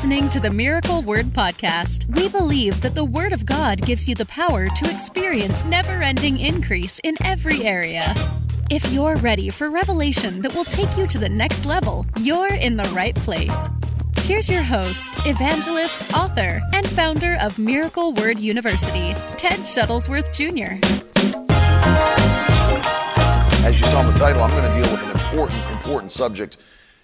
listening to the Miracle Word Podcast. We believe that the Word of God gives you the power to experience never ending increase in every area. If you're ready for revelation that will take you to the next level, you're in the right place. Here's your host, evangelist, author, and founder of Miracle Word University, Ted Shuttlesworth Jr. As you saw in the title, I'm going to deal with an important, important subject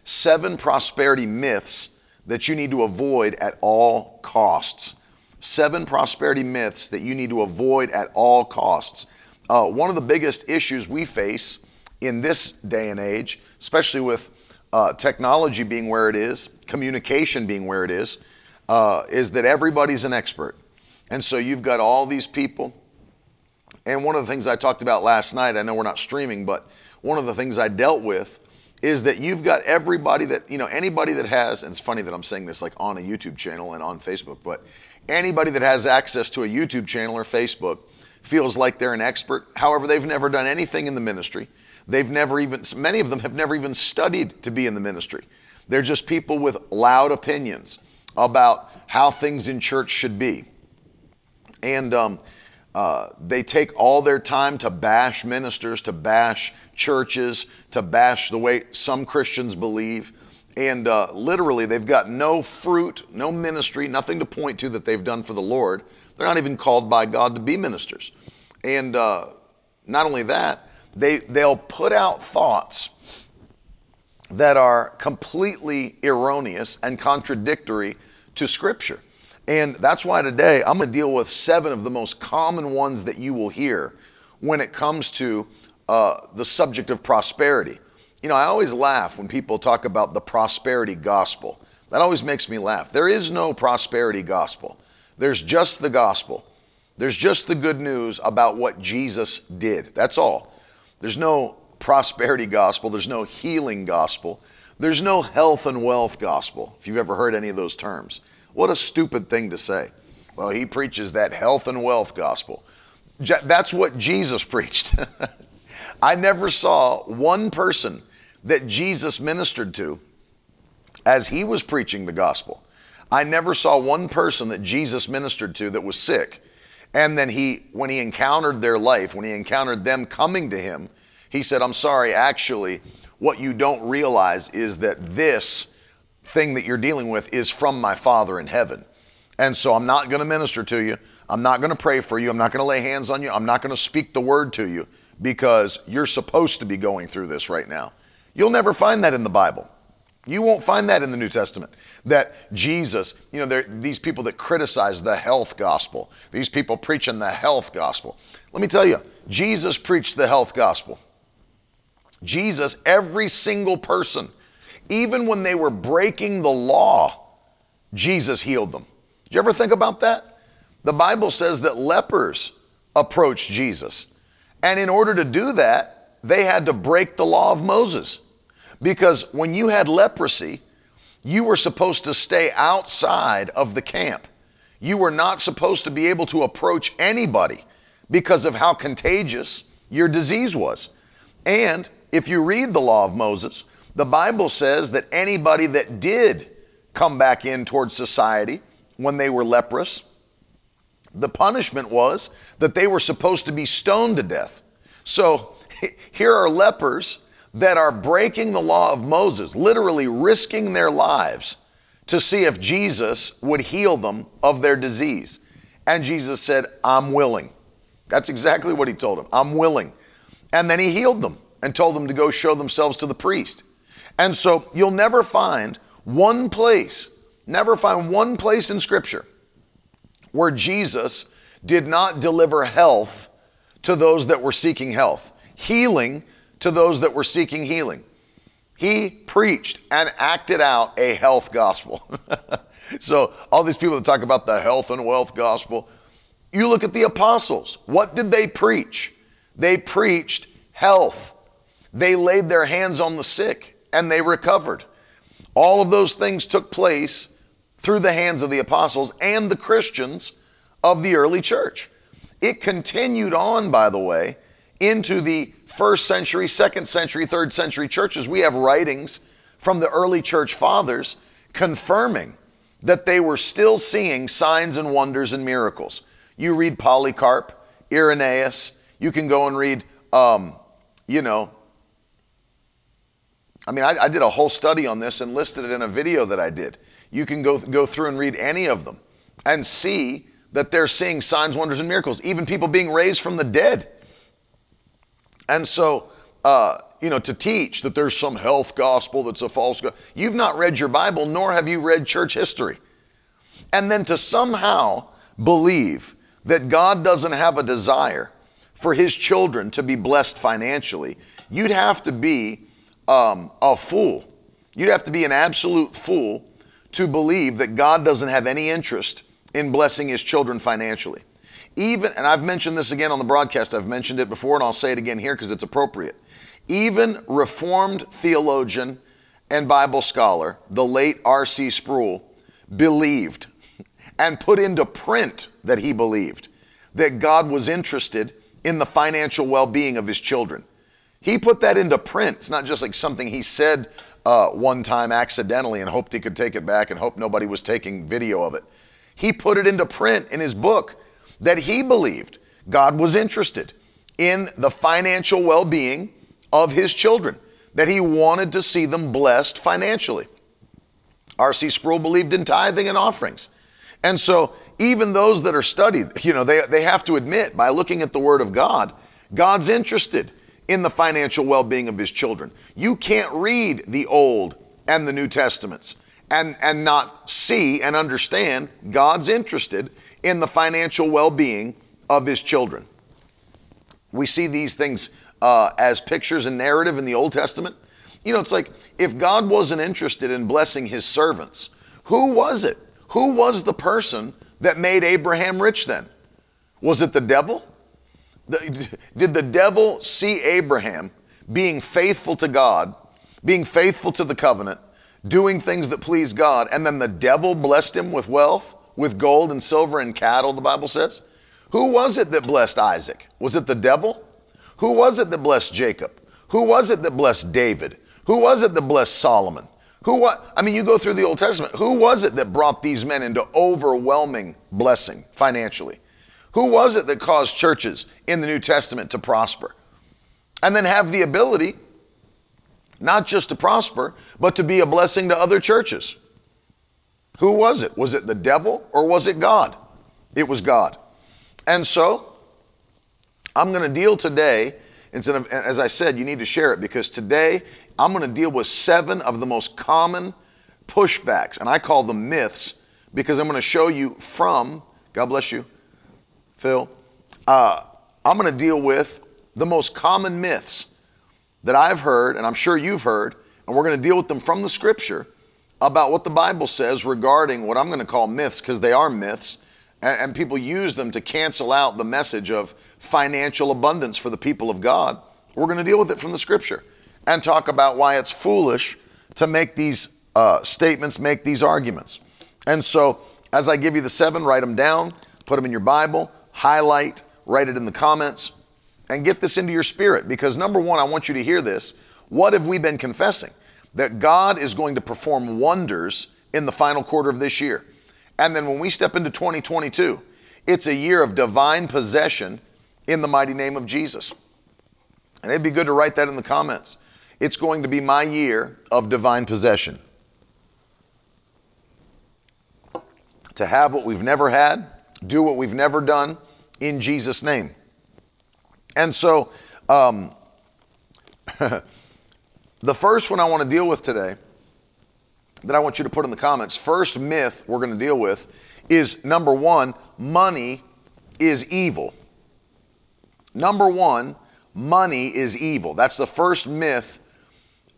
seven prosperity myths that you need to avoid at all costs. Seven prosperity myths that you need to avoid at all costs. Uh, one of the biggest issues we face in this day and age, especially with uh, technology being where it is, communication being where it is, uh, is that everybody's an expert. And so you've got all these people. And one of the things I talked about last night, I know we're not streaming, but one of the things I dealt with is that you've got everybody that, you know, anybody that has, and it's funny that I'm saying this like on a YouTube channel and on Facebook, but anybody that has access to a YouTube channel or Facebook feels like they're an expert. However, they've never done anything in the ministry. They've never even, many of them have never even studied to be in the ministry. They're just people with loud opinions about how things in church should be. And um, uh, they take all their time to bash ministers, to bash churches, to bash the way some Christians believe. And uh, literally, they've got no fruit, no ministry, nothing to point to that they've done for the Lord. They're not even called by God to be ministers. And uh, not only that, they, they'll put out thoughts that are completely erroneous and contradictory to Scripture. And that's why today I'm going to deal with seven of the most common ones that you will hear when it comes to uh, the subject of prosperity. You know, I always laugh when people talk about the prosperity gospel. That always makes me laugh. There is no prosperity gospel, there's just the gospel. There's just the good news about what Jesus did. That's all. There's no prosperity gospel, there's no healing gospel, there's no health and wealth gospel, if you've ever heard any of those terms. What a stupid thing to say. Well, he preaches that health and wealth gospel. That's what Jesus preached. I never saw one person that Jesus ministered to as he was preaching the gospel. I never saw one person that Jesus ministered to that was sick. And then he, when he encountered their life, when he encountered them coming to him, he said, I'm sorry, actually, what you don't realize is that this thing that you're dealing with is from my Father in heaven. And so I'm not going to minister to you. I'm not going to pray for you. I'm not going to lay hands on you. I'm not going to speak the word to you because you're supposed to be going through this right now. You'll never find that in the Bible. You won't find that in the New Testament. That Jesus, you know, these people that criticize the health gospel, these people preaching the health gospel. Let me tell you, Jesus preached the health gospel. Jesus, every single person even when they were breaking the law, Jesus healed them. Did you ever think about that? The Bible says that lepers approached Jesus. And in order to do that, they had to break the law of Moses. Because when you had leprosy, you were supposed to stay outside of the camp. You were not supposed to be able to approach anybody because of how contagious your disease was. And if you read the law of Moses, the Bible says that anybody that did come back in towards society when they were leprous, the punishment was that they were supposed to be stoned to death. So here are lepers that are breaking the law of Moses, literally risking their lives to see if Jesus would heal them of their disease. And Jesus said, I'm willing. That's exactly what he told them. I'm willing. And then he healed them and told them to go show themselves to the priest. And so you'll never find one place, never find one place in Scripture where Jesus did not deliver health to those that were seeking health, healing to those that were seeking healing. He preached and acted out a health gospel. so, all these people that talk about the health and wealth gospel, you look at the apostles. What did they preach? They preached health. They laid their hands on the sick and they recovered. All of those things took place through the hands of the apostles and the Christians of the early church. It continued on, by the way, into the first century, second century, third century churches. We have writings from the early church fathers confirming that they were still seeing signs and wonders and miracles. You read Polycarp, Irenaeus, you can go and read, um, you know, I mean, I, I, did a whole study on this and listed it in a video that I did. You can go, go through and read any of them and see that they're seeing signs, wonders, and miracles, even people being raised from the dead. And so, uh, you know, to teach that there's some health gospel that's a false gospel, you've not read your Bible, nor have you read church history. And then to somehow believe that God doesn't have a desire for his children to be blessed financially, you'd have to be um, a fool. You'd have to be an absolute fool to believe that God doesn't have any interest in blessing his children financially. Even, and I've mentioned this again on the broadcast, I've mentioned it before, and I'll say it again here because it's appropriate. Even Reformed theologian and Bible scholar, the late R.C. Sproul, believed and put into print that he believed that God was interested in the financial well being of his children. He put that into print. It's not just like something he said uh, one time accidentally and hoped he could take it back and hope nobody was taking video of it. He put it into print in his book that he believed God was interested in the financial well being of his children, that he wanted to see them blessed financially. R.C. Sproul believed in tithing and offerings. And so, even those that are studied, you know, they, they have to admit by looking at the Word of God, God's interested in the financial well being of His children. You can't read the Old and the New Testaments and, and not see and understand God's interested in the financial well being of His children. We see these things uh, as pictures and narrative in the Old Testament. You know, it's like if God wasn't interested in blessing His servants, who was it? Who was the person that made Abraham rich then? Was it the devil? Did the devil see Abraham being faithful to God, being faithful to the covenant, doing things that please God, and then the devil blessed him with wealth, with gold and silver and cattle, the Bible says? Who was it that blessed Isaac? Was it the devil? Who was it that blessed Jacob? Who was it that blessed David? Who was it that blessed Solomon? Who what? I mean, you go through the Old Testament. Who was it that brought these men into overwhelming blessing financially? Who was it that caused churches in the New Testament to prosper? And then have the ability not just to prosper, but to be a blessing to other churches. Who was it? Was it the devil or was it God? It was God. And so, I'm going to deal today, instead of, as I said, you need to share it because today I'm going to deal with seven of the most common pushbacks, and I call them myths because I'm going to show you from, God bless you, Phil. Uh, I'm going to deal with the most common myths that I've heard, and I'm sure you've heard, and we're going to deal with them from the scripture about what the Bible says regarding what I'm going to call myths, because they are myths, and, and, people use them to cancel out the message of financial abundance for the people of God. We're going to deal with it from the scripture and talk about why it's foolish to make these uh, statements, make these arguments. And so, as I give you the seven, write them down, put them in your Bible, highlight, write it in the comments, and get this into your spirit. Because number one, I want you to hear this. What have we been confessing? That God is going to perform wonders in the final quarter of this year. And then when we step into 2022, it's a year of divine possession in the mighty name of Jesus. And it'd be good to write that in the comments. It's going to be my year of divine possession. To have what we've never had, do what we've never done, in Jesus' name. And so, um, the first one I want to deal with today, that I want you to put in the comments, first myth we're going to deal with is number one, money is evil. Number one, money is evil. That's the first myth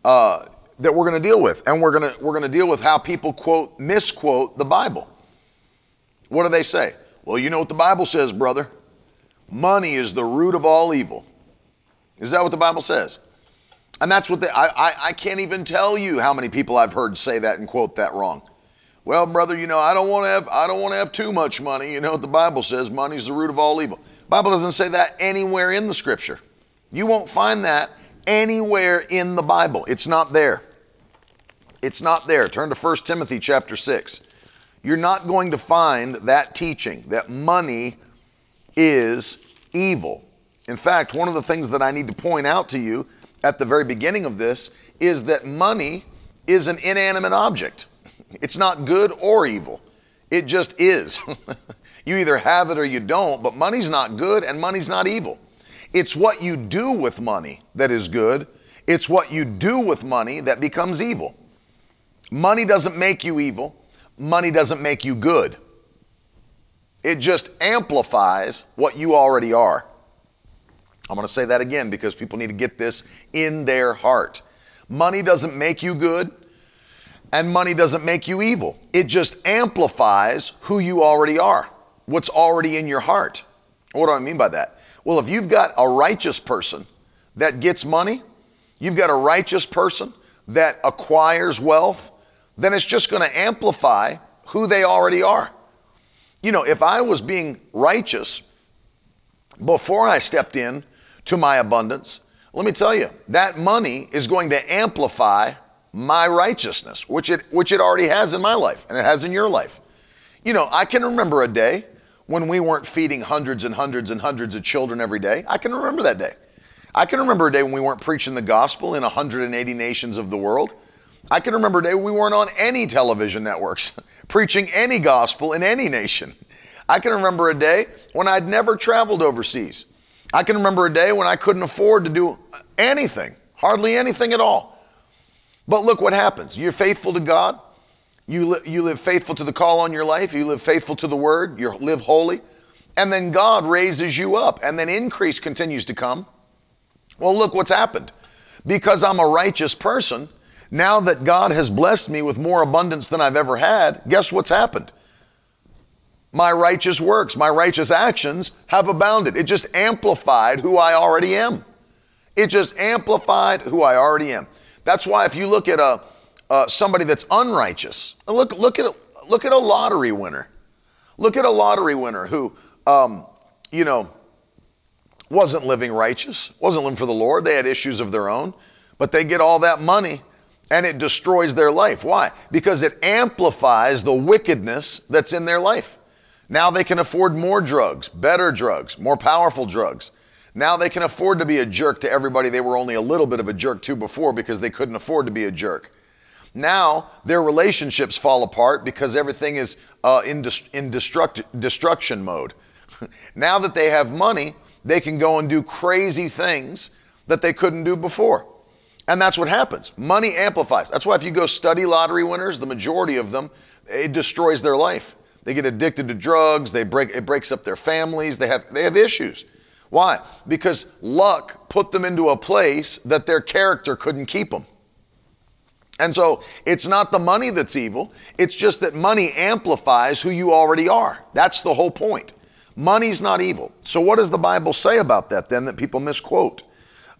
uh, that we're going to deal with, and we're going to we're going to deal with how people quote misquote the Bible. What do they say? Well, you know what the Bible says, brother. Money is the root of all evil. Is that what the Bible says? And that's what they, I, I, I can't even tell you how many people I've heard say that and quote that wrong. Well, brother, you know, I don't want to have I don't want to have too much money. You know what the Bible says, money's the root of all evil. Bible doesn't say that anywhere in the scripture. You won't find that anywhere in the Bible. It's not there. It's not there. Turn to 1 Timothy chapter 6. You're not going to find that teaching that money is evil. In fact, one of the things that I need to point out to you at the very beginning of this is that money is an inanimate object. It's not good or evil. It just is. you either have it or you don't, but money's not good and money's not evil. It's what you do with money that is good. It's what you do with money that becomes evil. Money doesn't make you evil. Money doesn't make you good. It just amplifies what you already are. I'm going to say that again because people need to get this in their heart. Money doesn't make you good, and money doesn't make you evil. It just amplifies who you already are, what's already in your heart. What do I mean by that? Well, if you've got a righteous person that gets money, you've got a righteous person that acquires wealth, then it's just going to amplify who they already are. You know, if I was being righteous before I stepped in to my abundance, let me tell you, that money is going to amplify my righteousness, which it which it already has in my life and it has in your life. You know, I can remember a day when we weren't feeding hundreds and hundreds and hundreds of children every day. I can remember that day. I can remember a day when we weren't preaching the gospel in 180 nations of the world. I can remember a day we weren't on any television networks preaching any gospel in any nation. I can remember a day when I'd never traveled overseas. I can remember a day when I couldn't afford to do anything, hardly anything at all. But look what happens. You're faithful to God. You, li- you live faithful to the call on your life. You live faithful to the word. You live holy. And then God raises you up, and then increase continues to come. Well, look what's happened. Because I'm a righteous person, now that God has blessed me with more abundance than I've ever had, guess what's happened? My righteous works, my righteous actions have abounded. It just amplified who I already am. It just amplified who I already am. That's why if you look at a uh, somebody that's unrighteous, look look at a, look at a lottery winner. Look at a lottery winner who, um, you know, wasn't living righteous, wasn't living for the Lord. They had issues of their own, but they get all that money and it destroys their life. Why? Because it amplifies the wickedness that's in their life. Now they can afford more drugs, better drugs, more powerful drugs. Now they can afford to be a jerk to everybody they were only a little bit of a jerk to before because they couldn't afford to be a jerk. Now their relationships fall apart because everything is uh, in, in destruct- destruction mode. now that they have money, they can go and do crazy things that they couldn't do before. And that's what happens. Money amplifies. That's why if you go study lottery winners, the majority of them, it destroys their life. They get addicted to drugs, they break it breaks up their families, they have they have issues. Why? Because luck put them into a place that their character couldn't keep them. And so it's not the money that's evil, it's just that money amplifies who you already are. That's the whole point. Money's not evil. So what does the Bible say about that then that people misquote?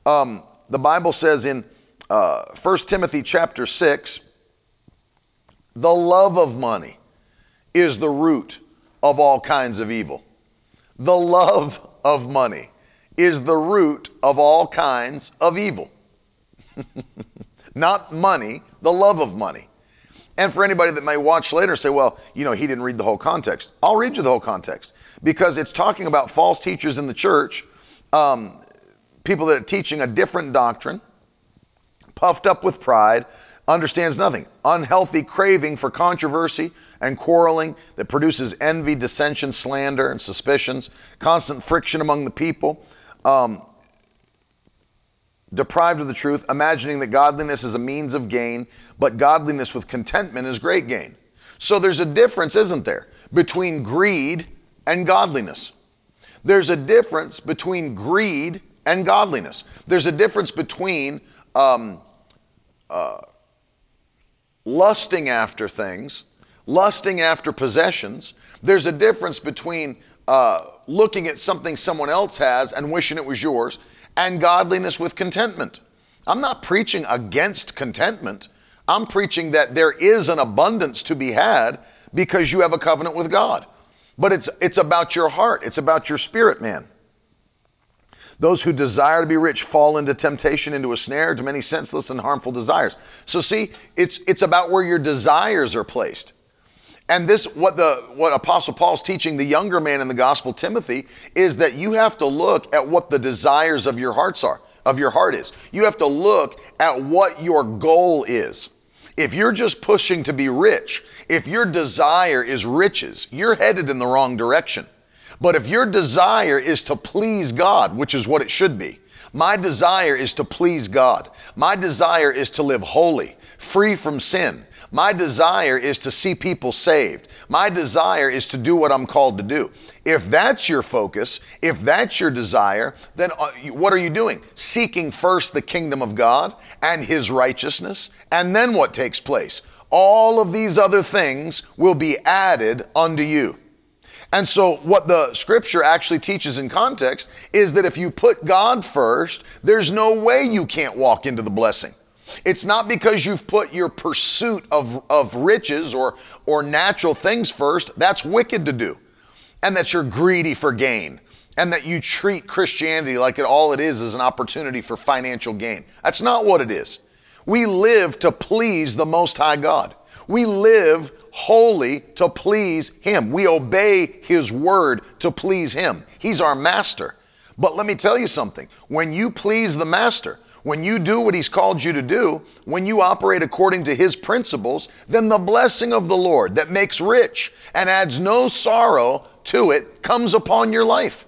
Um, the Bible says in uh, 1 Timothy chapter 6, the love of money is the root of all kinds of evil. The love of money is the root of all kinds of evil. Not money, the love of money. And for anybody that may watch later say, well, you know, he didn't read the whole context. I'll read you the whole context because it's talking about false teachers in the church, um, people that are teaching a different doctrine, puffed up with pride, understands nothing. Unhealthy craving for controversy and quarreling that produces envy, dissension, slander, and suspicions, constant friction among the people, um, deprived of the truth, imagining that godliness is a means of gain, but godliness with contentment is great gain. So there's a difference, isn't there, between greed and godliness. There's a difference between greed and godliness. There's a difference between um, uh, lusting after things, lusting after possessions. There's a difference between uh, looking at something someone else has and wishing it was yours, and godliness with contentment. I'm not preaching against contentment. I'm preaching that there is an abundance to be had because you have a covenant with God. But it's, it's about your heart, it's about your spirit, man. Those who desire to be rich fall into temptation, into a snare, to many senseless and harmful desires. So, see, it's, it's about where your desires are placed. And this, what the what Apostle Paul's teaching the younger man in the gospel, Timothy, is that you have to look at what the desires of your hearts are, of your heart is. You have to look at what your goal is. If you're just pushing to be rich, if your desire is riches, you're headed in the wrong direction. But if your desire is to please God, which is what it should be, my desire is to please God. My desire is to live holy, free from sin. My desire is to see people saved. My desire is to do what I'm called to do. If that's your focus, if that's your desire, then uh, what are you doing? Seeking first the kingdom of God and his righteousness. And then what takes place? All of these other things will be added unto you. And so, what the scripture actually teaches in context is that if you put God first, there's no way you can't walk into the blessing. It's not because you've put your pursuit of, of riches or, or natural things first, that's wicked to do. And that you're greedy for gain. And that you treat Christianity like it, all it is is an opportunity for financial gain. That's not what it is. We live to please the Most High God. We live holy to please Him. We obey His word to please Him. He's our master. But let me tell you something when you please the master, when you do what He's called you to do, when you operate according to His principles, then the blessing of the Lord that makes rich and adds no sorrow to it comes upon your life.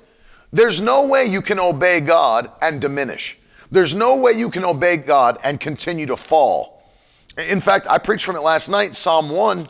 There's no way you can obey God and diminish. There's no way you can obey God and continue to fall. In fact, I preached from it last night, Psalm 1.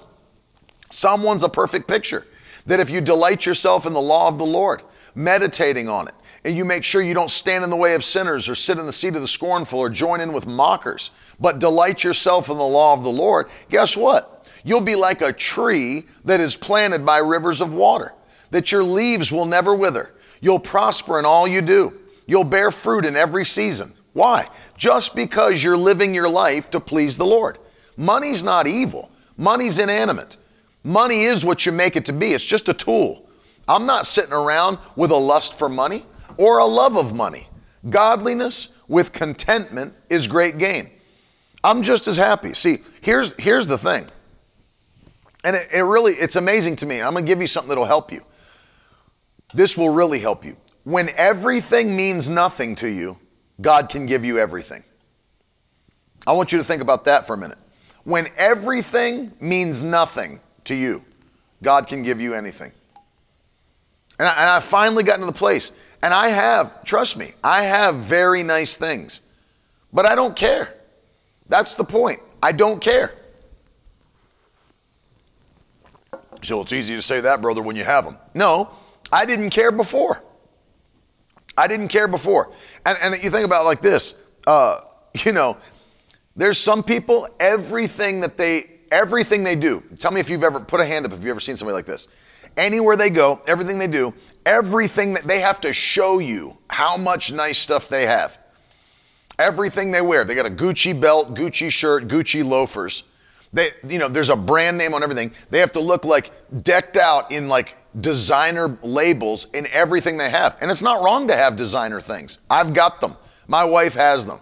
1's a perfect picture that if you delight yourself in the law of the Lord, meditating on it, and you make sure you don't stand in the way of sinners or sit in the seat of the scornful or join in with mockers, but delight yourself in the law of the Lord, guess what? You'll be like a tree that is planted by rivers of water, that your leaves will never wither. You'll prosper in all you do. You'll bear fruit in every season. Why? Just because you're living your life to please the Lord. Money's not evil, money's inanimate. Money is what you make it to be, it's just a tool. I'm not sitting around with a lust for money or a love of money. Godliness with contentment is great gain. I'm just as happy. See, here's here's the thing. And it, it really it's amazing to me. I'm going to give you something that'll help you. This will really help you. When everything means nothing to you, God can give you everything. I want you to think about that for a minute. When everything means nothing, to you. God can give you anything. And I, and I finally gotten to the place, and I have, trust me, I have very nice things, but I don't care. That's the point. I don't care. So it's easy to say that, brother, when you have them. No, I didn't care before. I didn't care before. And, and you think about like this, uh, you know, there's some people, everything that they everything they do. Tell me if you've ever put a hand up if you've ever seen somebody like this. Anywhere they go, everything they do, everything that they have to show you how much nice stuff they have. Everything they wear. They got a Gucci belt, Gucci shirt, Gucci loafers. They, you know, there's a brand name on everything. They have to look like decked out in like designer labels in everything they have. And it's not wrong to have designer things. I've got them. My wife has them.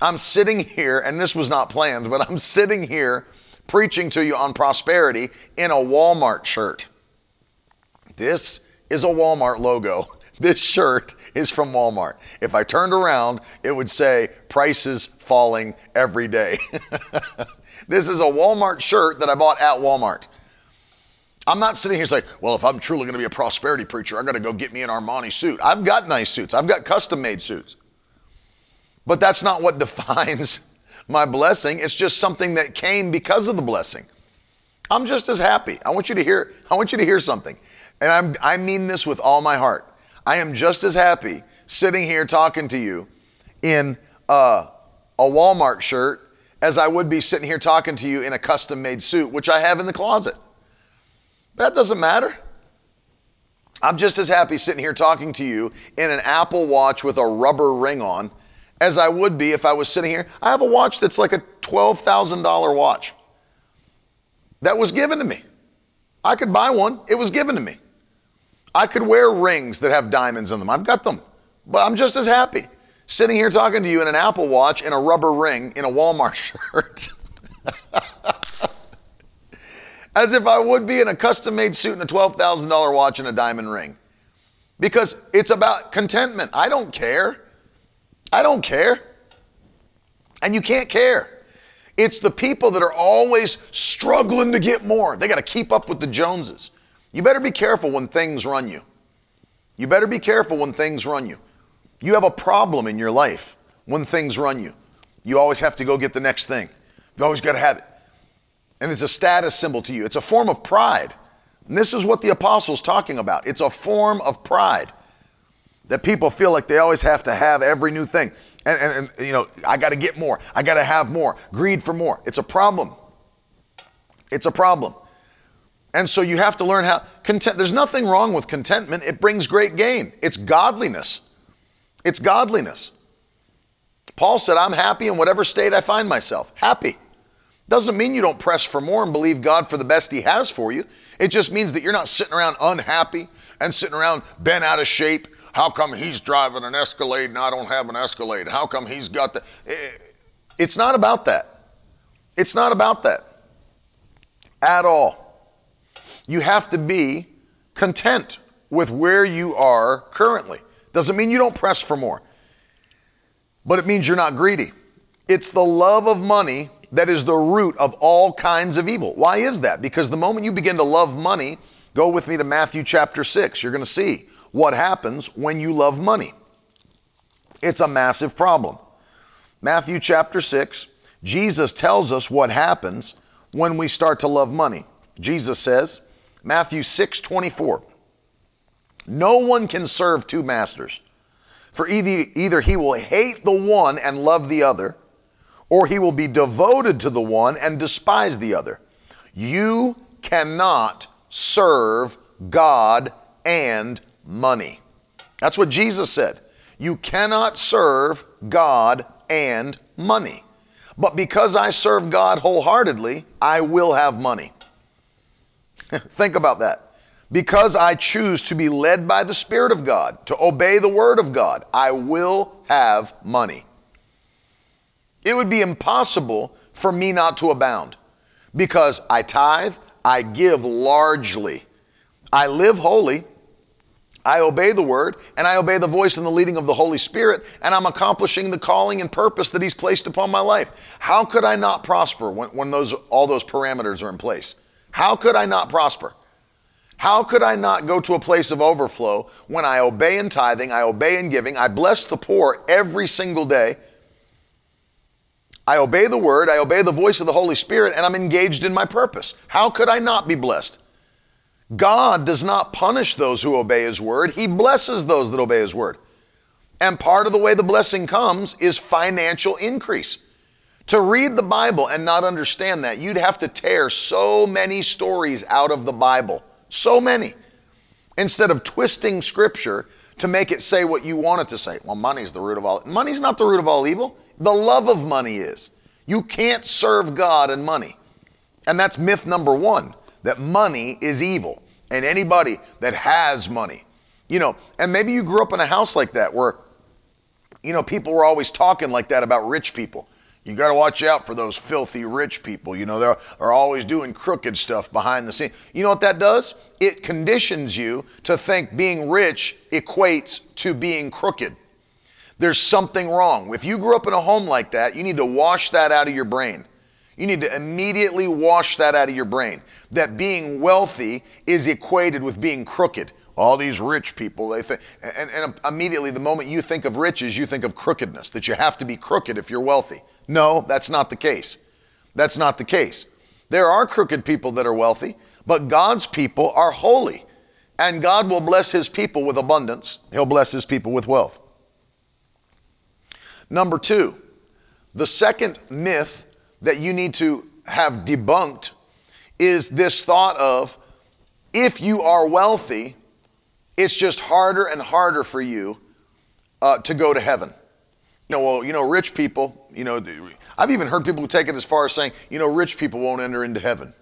I'm sitting here, and this was not planned, but I'm sitting here preaching to you on prosperity in a Walmart shirt. This is a Walmart logo. This shirt is from Walmart. If I turned around, it would say prices falling every day. this is a Walmart shirt that I bought at Walmart. I'm not sitting here saying, well, if I'm truly going to be a prosperity preacher, I got to go get me an Armani suit. I've got nice suits, I've got custom made suits. But that's not what defines my blessing. It's just something that came because of the blessing. I'm just as happy. I want you to hear, I want you to hear something. And I'm, I mean this with all my heart. I am just as happy sitting here talking to you in a, a Walmart shirt as I would be sitting here talking to you in a custom made suit, which I have in the closet. That doesn't matter. I'm just as happy sitting here talking to you in an Apple Watch with a rubber ring on as I would be if I was sitting here. I have a watch that's like a $12,000 watch. That was given to me. I could buy one, it was given to me. I could wear rings that have diamonds in them. I've got them. But I'm just as happy sitting here talking to you in an Apple Watch in a rubber ring in a Walmart shirt. as if I would be in a custom made suit and a $12,000 watch and a diamond ring. Because it's about contentment. I don't care. I don't care. And you can't care. It's the people that are always struggling to get more. They got to keep up with the Joneses. You better be careful when things run you. You better be careful when things run you. You have a problem in your life when things run you. You always have to go get the next thing. You always got to have it. And it's a status symbol to you. It's a form of pride. And this is what the apostle's talking about. It's a form of pride that people feel like they always have to have every new thing. And, and, and you know, I got to get more. I got to have more. Greed for more. It's a problem. It's a problem. And so you have to learn how content. There's nothing wrong with contentment. It brings great gain. It's godliness. It's godliness. Paul said, I'm happy in whatever state I find myself. Happy. Doesn't mean you don't press for more and believe God for the best He has for you. It just means that you're not sitting around unhappy and sitting around bent out of shape. How come he's driving an Escalade and I don't have an Escalade? How come he's got the. It's not about that. It's not about that at all. You have to be content with where you are currently. Doesn't mean you don't press for more, but it means you're not greedy. It's the love of money that is the root of all kinds of evil. Why is that? Because the moment you begin to love money, go with me to Matthew chapter 6. You're going to see what happens when you love money. It's a massive problem. Matthew chapter 6, Jesus tells us what happens when we start to love money. Jesus says, Matthew 6 24, no one can serve two masters, for either, either he will hate the one and love the other or he will be devoted to the one and despise the other. You cannot serve God and money. That's what Jesus said. You cannot serve God and money. But because I serve God wholeheartedly, I will have money. Think about that. Because I choose to be led by the Spirit of God, to obey the Word of God, I will have money. It would be impossible for me not to abound because I tithe, I give largely, I live holy, I obey the word, and I obey the voice and the leading of the Holy Spirit, and I'm accomplishing the calling and purpose that He's placed upon my life. How could I not prosper when, when those all those parameters are in place? How could I not prosper? How could I not go to a place of overflow when I obey in tithing, I obey in giving, I bless the poor every single day, I obey the word, I obey the voice of the Holy Spirit, and I'm engaged in my purpose. How could I not be blessed? God does not punish those who obey His word, He blesses those that obey His word. And part of the way the blessing comes is financial increase. To read the Bible and not understand that, you'd have to tear so many stories out of the Bible. So many. Instead of twisting scripture to make it say what you want it to say. Well, money's the root of all. Money's not the root of all evil. The love of money is. You can't serve God and money. And that's myth number one that money is evil. And anybody that has money, you know, and maybe you grew up in a house like that where, you know, people were always talking like that about rich people. You got to watch out for those filthy rich people. You know, they're, they're always doing crooked stuff behind the scenes. You know what that does? It conditions you to think being rich equates to being crooked. There's something wrong. If you grew up in a home like that, you need to wash that out of your brain. You need to immediately wash that out of your brain. That being wealthy is equated with being crooked. All these rich people, they think, and, and immediately the moment you think of riches, you think of crookedness, that you have to be crooked if you're wealthy. No, that's not the case. That's not the case. There are crooked people that are wealthy, but God's people are holy. And God will bless his people with abundance. He'll bless his people with wealth. Number two, the second myth that you need to have debunked is this thought of if you are wealthy, it's just harder and harder for you uh, to go to heaven. You know, well, you know, rich people, you know, I've even heard people who take it as far as saying, you know, rich people won't enter into heaven.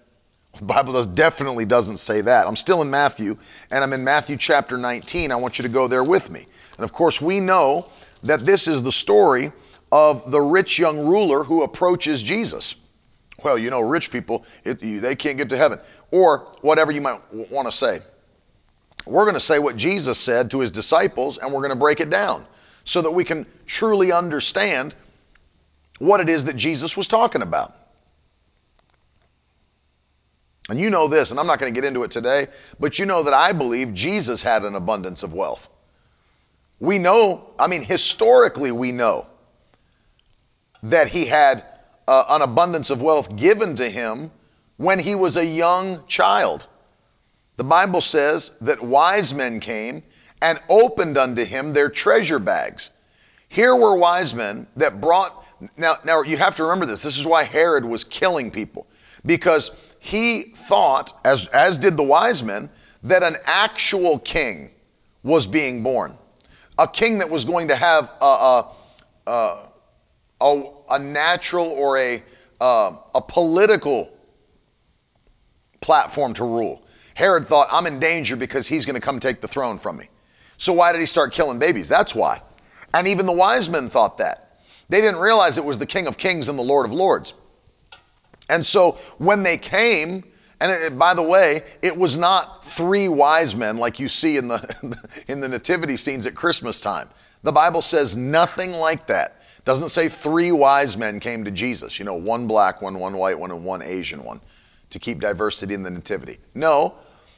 The Bible does, definitely doesn't say that. I'm still in Matthew, and I'm in Matthew chapter 19. I want you to go there with me. And of course, we know that this is the story of the rich young ruler who approaches Jesus. Well, you know, rich people, it, they can't get to heaven. Or whatever you might w- want to say. We're going to say what Jesus said to his disciples and we're going to break it down so that we can truly understand what it is that Jesus was talking about. And you know this, and I'm not going to get into it today, but you know that I believe Jesus had an abundance of wealth. We know, I mean, historically, we know that he had uh, an abundance of wealth given to him when he was a young child. The Bible says that wise men came and opened unto him their treasure bags. Here were wise men that brought, now, now you have to remember this. This is why Herod was killing people, because he thought, as, as did the wise men, that an actual king was being born. A king that was going to have a, a, a, a, a natural or a, um, a political platform to rule. Herod thought, I'm in danger because he's going to come take the throne from me. So why did he start killing babies? That's why. And even the wise men thought that. They didn't realize it was the King of Kings and the Lord of Lords. And so when they came, and it, by the way, it was not three wise men like you see in the in the nativity scenes at Christmas time. The Bible says nothing like that. Doesn't say three wise men came to Jesus. You know, one black one, one white one, and one Asian one, to keep diversity in the nativity. No,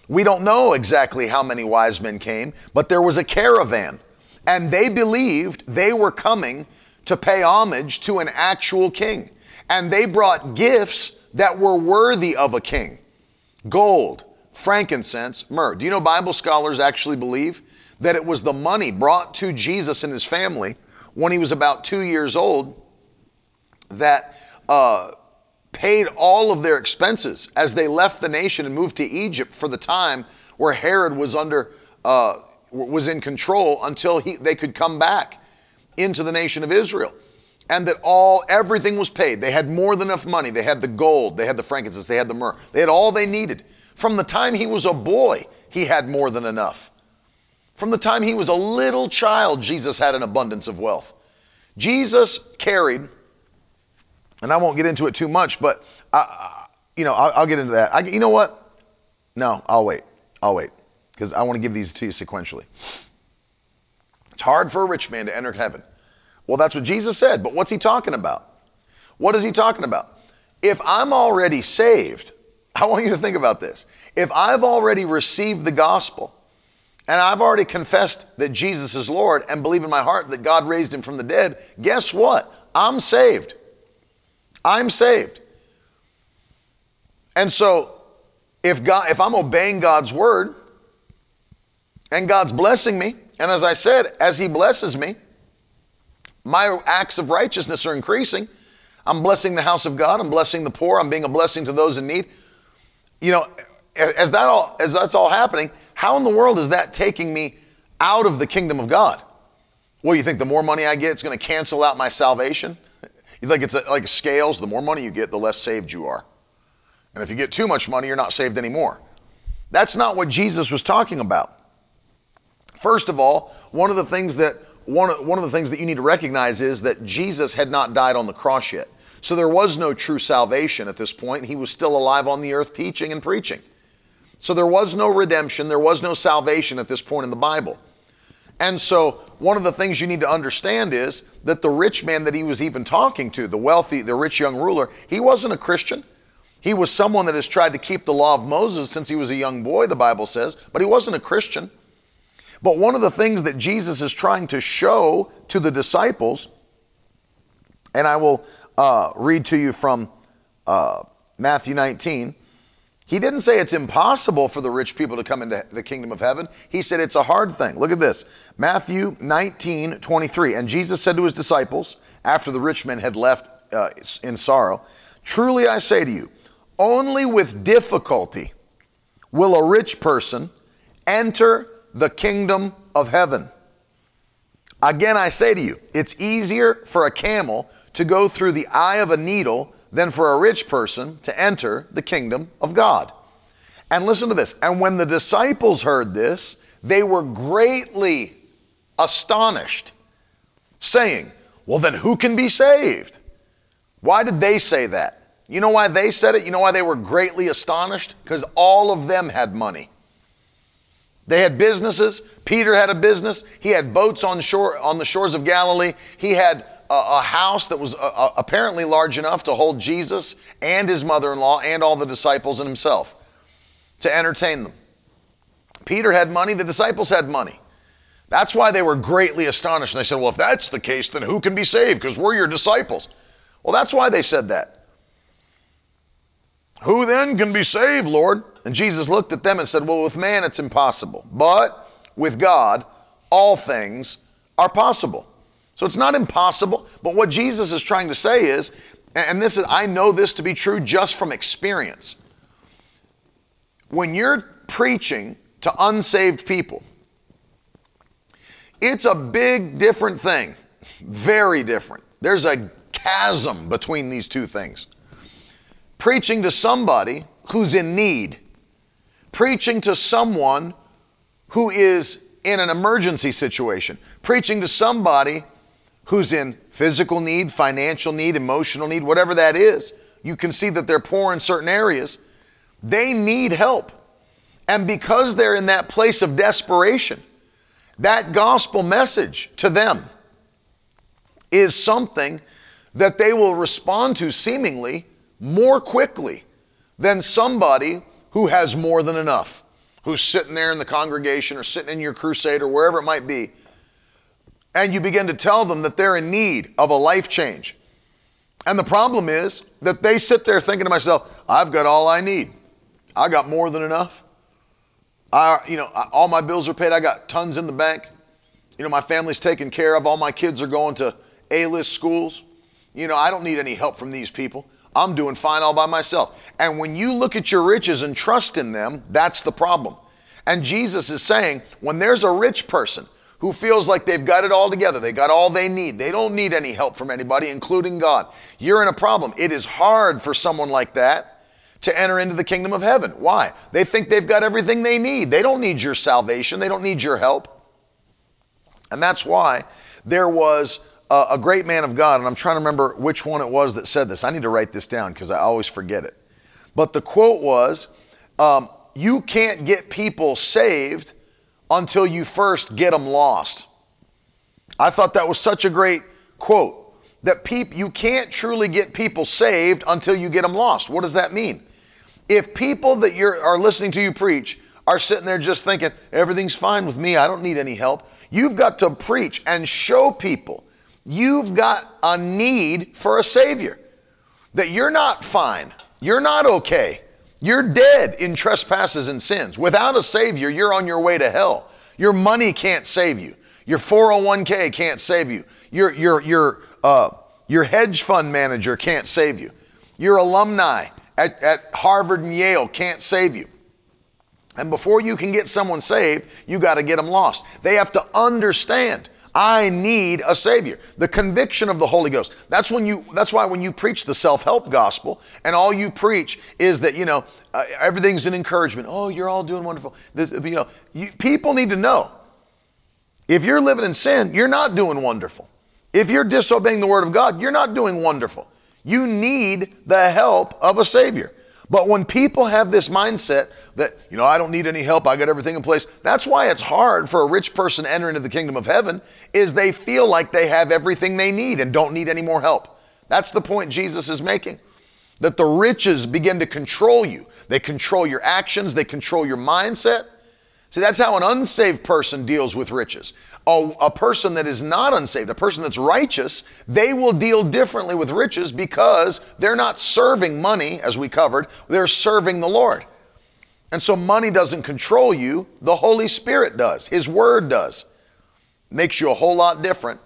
we don't know exactly how many wise men came, but there was a caravan, and they believed they were coming to pay homage to an actual king. And they brought gifts that were worthy of a king gold, frankincense, myrrh. Do you know Bible scholars actually believe that it was the money brought to Jesus and his family when he was about two years old that uh, paid all of their expenses as they left the nation and moved to Egypt for the time where Herod was under uh, was in control until he, they could come back into the nation of Israel and that all everything was paid. They had more than enough money. They had the gold, they had the frankincense, they had the myrrh. They had all they needed. From the time he was a boy, he had more than enough. From the time he was a little child, Jesus had an abundance of wealth. Jesus carried, and I won't get into it too much, but I, you know, I'll, I'll get into that. I, you know what? No, I'll wait. I'll wait because I want to give these to you sequentially. It's hard for a rich man to enter heaven. Well, that's what Jesus said, but what's he talking about? What is he talking about? If I'm already saved, I want you to think about this. If I've already received the gospel and I've already confessed that Jesus is Lord and believe in my heart that God raised him from the dead, guess what? I'm saved. I'm saved. And so if God if I'm obeying God's word and God's blessing me, and as I said, as he blesses me, my acts of righteousness are increasing. I'm blessing the house of God. I'm blessing the poor. I'm being a blessing to those in need. You know, as that all as that's all happening, how in the world is that taking me out of the kingdom of God? Well, you think the more money I get, it's going to cancel out my salvation? You think it's like scales? The more money you get, the less saved you are. And if you get too much money, you're not saved anymore. That's not what Jesus was talking about. First of all, one of the things that one, one of the things that you need to recognize is that Jesus had not died on the cross yet. So there was no true salvation at this point. He was still alive on the earth teaching and preaching. So there was no redemption, there was no salvation at this point in the Bible. And so one of the things you need to understand is that the rich man that he was even talking to, the wealthy, the rich young ruler, he wasn't a Christian. He was someone that has tried to keep the law of Moses since he was a young boy, the Bible says, but he wasn't a Christian. But one of the things that Jesus is trying to show to the disciples, and I will uh, read to you from uh, Matthew 19. He didn't say it's impossible for the rich people to come into the kingdom of heaven. He said it's a hard thing. Look at this Matthew 19, 23. And Jesus said to his disciples, after the rich men had left uh, in sorrow, Truly I say to you, only with difficulty will a rich person enter the kingdom of heaven. Again, I say to you, it's easier for a camel to go through the eye of a needle than for a rich person to enter the kingdom of God. And listen to this. And when the disciples heard this, they were greatly astonished, saying, Well, then who can be saved? Why did they say that? You know why they said it? You know why they were greatly astonished? Because all of them had money. They had businesses. Peter had a business. He had boats on shore on the shores of Galilee. He had a, a house that was uh, apparently large enough to hold Jesus and his mother-in-law and all the disciples and himself to entertain them. Peter had money. The disciples had money. That's why they were greatly astonished. And they said, "Well, if that's the case, then who can be saved? Because we're your disciples." Well, that's why they said that. Who then can be saved, Lord? And Jesus looked at them and said, Well, with man it's impossible, but with God all things are possible. So it's not impossible, but what Jesus is trying to say is, and this is, I know this to be true just from experience. When you're preaching to unsaved people, it's a big different thing, very different. There's a chasm between these two things. Preaching to somebody who's in need preaching to someone who is in an emergency situation, preaching to somebody who's in physical need, financial need, emotional need, whatever that is. You can see that they're poor in certain areas. They need help. And because they're in that place of desperation, that gospel message to them is something that they will respond to seemingly more quickly than somebody who has more than enough, who's sitting there in the congregation or sitting in your crusade or wherever it might be, and you begin to tell them that they're in need of a life change. And the problem is that they sit there thinking to myself, I've got all I need. I got more than enough. I, you know, all my bills are paid. I got tons in the bank. You know, my family's taken care of. All my kids are going to A-list schools. You know, I don't need any help from these people. I'm doing fine all by myself. And when you look at your riches and trust in them, that's the problem. And Jesus is saying, when there's a rich person who feels like they've got it all together, they got all they need, they don't need any help from anybody, including God, you're in a problem. It is hard for someone like that to enter into the kingdom of heaven. Why? They think they've got everything they need. They don't need your salvation, they don't need your help. And that's why there was a, a great man of God, and I'm trying to remember which one it was that said this. I need to write this down because I always forget it. But the quote was, um, You can't get people saved until you first get them lost. I thought that was such a great quote that peop- you can't truly get people saved until you get them lost. What does that mean? If people that you're, are listening to you preach are sitting there just thinking, everything's fine with me, I don't need any help, you've got to preach and show people You've got a need for a Savior. That you're not fine. You're not okay. You're dead in trespasses and sins. Without a Savior, you're on your way to hell. Your money can't save you. Your 401k can't save you. Your, your, your, uh, your hedge fund manager can't save you. Your alumni at, at Harvard and Yale can't save you. And before you can get someone saved, you got to get them lost. They have to understand I need a savior. The conviction of the Holy Ghost. That's when you that's why when you preach the self-help gospel and all you preach is that, you know, uh, everything's an encouragement. Oh, you're all doing wonderful. This, you know, you, people need to know. If you're living in sin, you're not doing wonderful. If you're disobeying the word of God, you're not doing wonderful. You need the help of a savior. But when people have this mindset that, you know, I don't need any help, I got everything in place, that's why it's hard for a rich person to enter into the kingdom of heaven is they feel like they have everything they need and don't need any more help. That's the point Jesus is making. That the riches begin to control you. They control your actions, they control your mindset. See, that's how an unsaved person deals with riches a, a person that is not unsaved, a person that's righteous, they will deal differently with riches because they're not serving money, as we covered, they're serving the Lord. And so money doesn't control you, the Holy Spirit does, His Word does. Makes you a whole lot different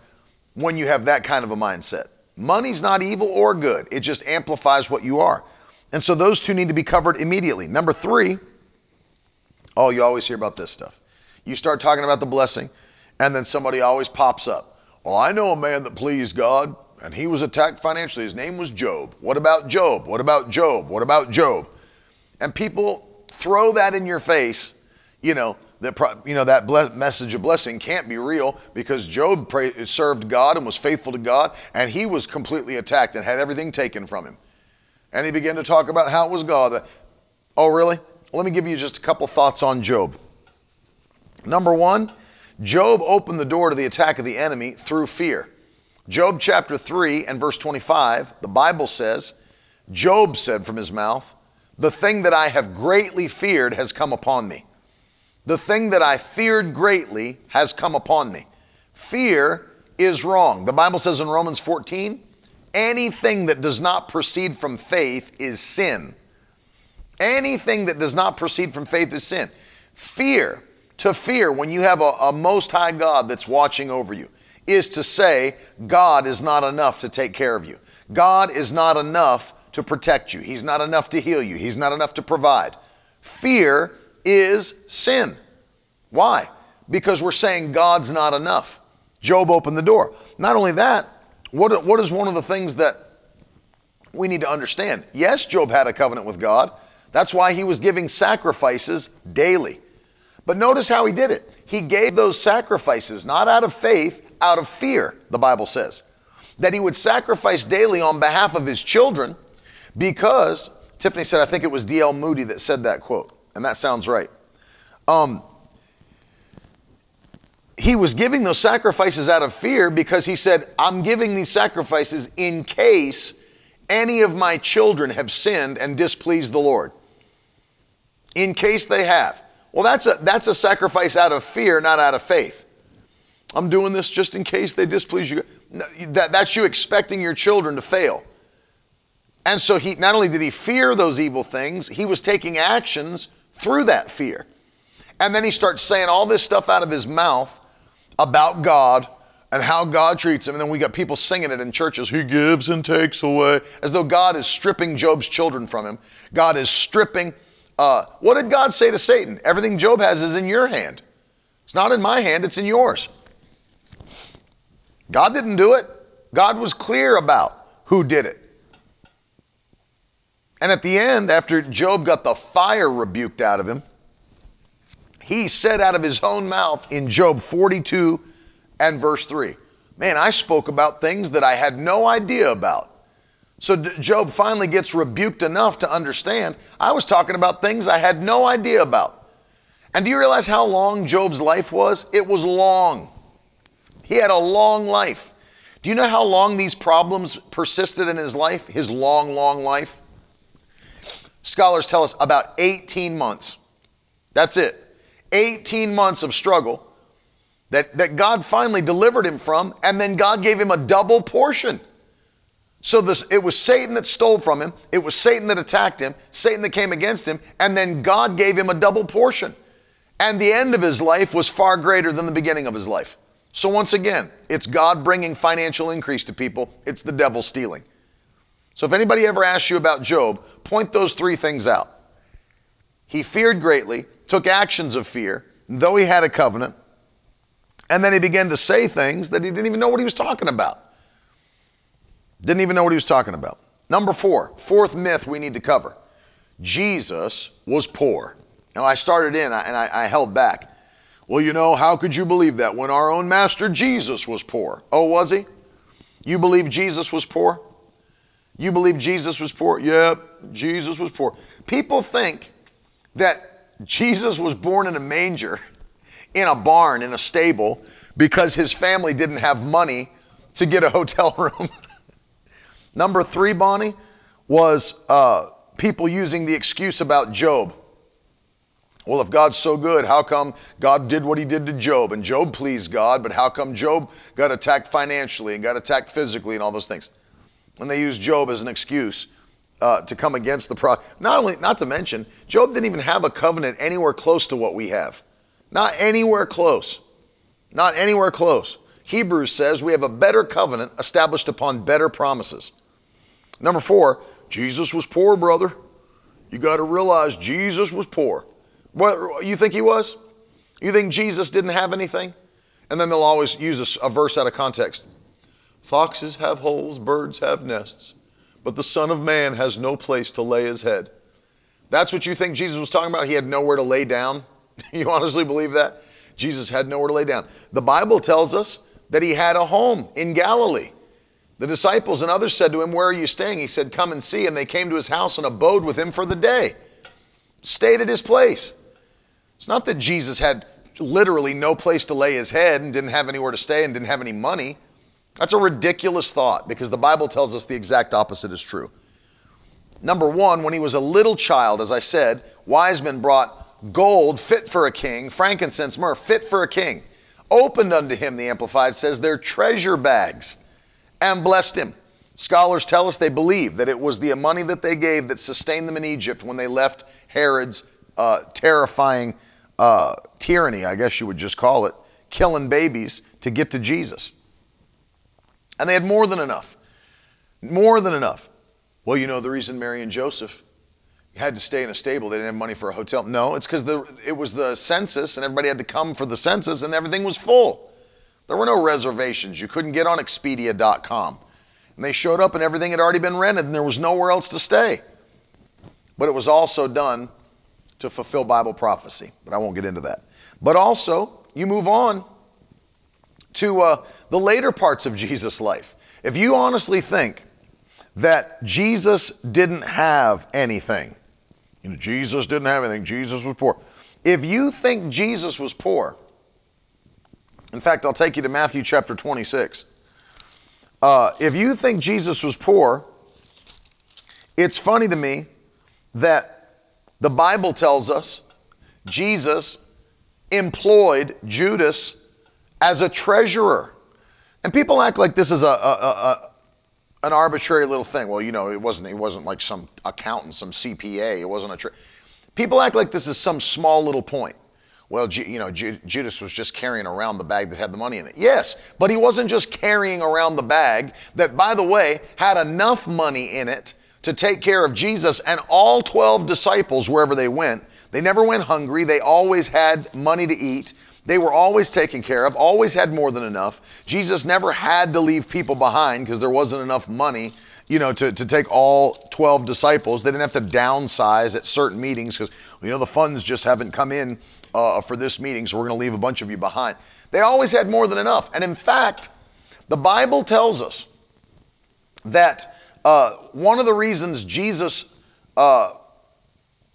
when you have that kind of a mindset. Money's not evil or good, it just amplifies what you are. And so those two need to be covered immediately. Number three, oh, you always hear about this stuff. You start talking about the blessing, and then somebody always pops up. Well, I know a man that pleased God, and he was attacked financially. His name was Job. What about Job? What about Job? What about Job? And people throw that in your face, you know, that you know that message of blessing can't be real because Job served God and was faithful to God, and he was completely attacked and had everything taken from him. And he began to talk about how it was God. Oh, really? Let me give you just a couple thoughts on Job. Number one, Job opened the door to the attack of the enemy through fear. Job chapter 3 and verse 25, the Bible says, Job said from his mouth, The thing that I have greatly feared has come upon me. The thing that I feared greatly has come upon me. Fear is wrong. The Bible says in Romans 14, anything that does not proceed from faith is sin. Anything that does not proceed from faith is sin. Fear, to fear when you have a, a most high God that's watching over you, is to say, God is not enough to take care of you. God is not enough to protect you. He's not enough to heal you. He's not enough to provide. Fear is sin. Why? Because we're saying God's not enough. Job opened the door. Not only that, what, what is one of the things that we need to understand? Yes, Job had a covenant with God. That's why he was giving sacrifices daily. But notice how he did it. He gave those sacrifices not out of faith, out of fear, the Bible says. That he would sacrifice daily on behalf of his children because, Tiffany said, I think it was D.L. Moody that said that quote, and that sounds right. Um, he was giving those sacrifices out of fear because he said, I'm giving these sacrifices in case any of my children have sinned and displeased the Lord. In case they have. Well, that's a, that's a sacrifice out of fear, not out of faith. I'm doing this just in case they displease you. That, that's you expecting your children to fail. And so he not only did he fear those evil things, he was taking actions through that fear. And then he starts saying all this stuff out of his mouth about God and how God treats him. And then we got people singing it in churches He gives and takes away, as though God is stripping Job's children from him. God is stripping. Uh, what did God say to Satan? Everything Job has is in your hand. It's not in my hand, it's in yours. God didn't do it. God was clear about who did it. And at the end, after Job got the fire rebuked out of him, he said out of his own mouth in Job 42 and verse 3 Man, I spoke about things that I had no idea about. So Job finally gets rebuked enough to understand I was talking about things I had no idea about. And do you realize how long Job's life was? It was long. He had a long life. Do you know how long these problems persisted in his life? His long, long life? Scholars tell us about 18 months. That's it. 18 months of struggle that, that God finally delivered him from, and then God gave him a double portion. So this, it was Satan that stole from him, it was Satan that attacked him, Satan that came against him, and then God gave him a double portion. And the end of his life was far greater than the beginning of his life. So once again, it's God bringing financial increase to people, it's the devil stealing. So if anybody ever asks you about Job, point those three things out. He feared greatly, took actions of fear, though he had a covenant, and then he began to say things that he didn't even know what he was talking about. Didn't even know what he was talking about. Number four, fourth myth we need to cover Jesus was poor. Now, I started in and I, I held back. Well, you know, how could you believe that when our own master Jesus was poor? Oh, was he? You believe Jesus was poor? You believe Jesus was poor? Yep, Jesus was poor. People think that Jesus was born in a manger, in a barn, in a stable, because his family didn't have money to get a hotel room. Number three, Bonnie, was uh, people using the excuse about Job. Well, if God's so good, how come God did what he did to Job? And Job pleased God, but how come Job got attacked financially and got attacked physically and all those things? And they use Job as an excuse uh, to come against the pro. Not only, not to mention, Job didn't even have a covenant anywhere close to what we have. Not anywhere close. Not anywhere close. Hebrews says we have a better covenant established upon better promises. Number four, Jesus was poor, brother. You got to realize Jesus was poor. What you think he was? You think Jesus didn't have anything? And then they'll always use a, a verse out of context. Foxes have holes, birds have nests but the Son of Man has no place to lay his head. That's what you think Jesus was talking about? He had nowhere to lay down? you honestly believe that? Jesus had nowhere to lay down. The Bible tells us that he had a home in Galilee. The disciples and others said to him, Where are you staying? He said, Come and see. And they came to his house and abode with him for the day. Stayed at his place. It's not that Jesus had literally no place to lay his head and didn't have anywhere to stay and didn't have any money. That's a ridiculous thought because the Bible tells us the exact opposite is true. Number one, when he was a little child, as I said, wise men brought gold fit for a king, frankincense, myrrh fit for a king. Opened unto him, the Amplified says, their treasure bags and blessed him. Scholars tell us they believe that it was the money that they gave that sustained them in Egypt when they left Herod's uh, terrifying uh, tyranny, I guess you would just call it, killing babies to get to Jesus. And they had more than enough. More than enough. Well, you know the reason Mary and Joseph had to stay in a stable, they didn't have money for a hotel. No, it's because it was the census and everybody had to come for the census and everything was full. There were no reservations. You couldn't get on Expedia.com. And they showed up and everything had already been rented and there was nowhere else to stay. But it was also done to fulfill Bible prophecy. But I won't get into that. But also, you move on to uh, the later parts of Jesus' life. If you honestly think that Jesus didn't have anything, you know, Jesus didn't have anything, Jesus was poor. If you think Jesus was poor, in fact, I'll take you to Matthew chapter 26. Uh, if you think Jesus was poor, it's funny to me that the Bible tells us Jesus employed Judas as a treasurer. And people act like this is a, a, a, an arbitrary little thing. Well, you know, it wasn't. It wasn't like some accountant, some CPA. It wasn't a. Tre- people act like this is some small little point. Well, you know, Judas was just carrying around the bag that had the money in it. Yes, but he wasn't just carrying around the bag that, by the way, had enough money in it to take care of Jesus and all 12 disciples wherever they went. They never went hungry. They always had money to eat. They were always taken care of, always had more than enough. Jesus never had to leave people behind because there wasn't enough money, you know, to, to take all 12 disciples. They didn't have to downsize at certain meetings because, you know, the funds just haven't come in uh, for this meeting, so we're going to leave a bunch of you behind. They always had more than enough. And in fact, the Bible tells us that uh, one of the reasons Jesus uh,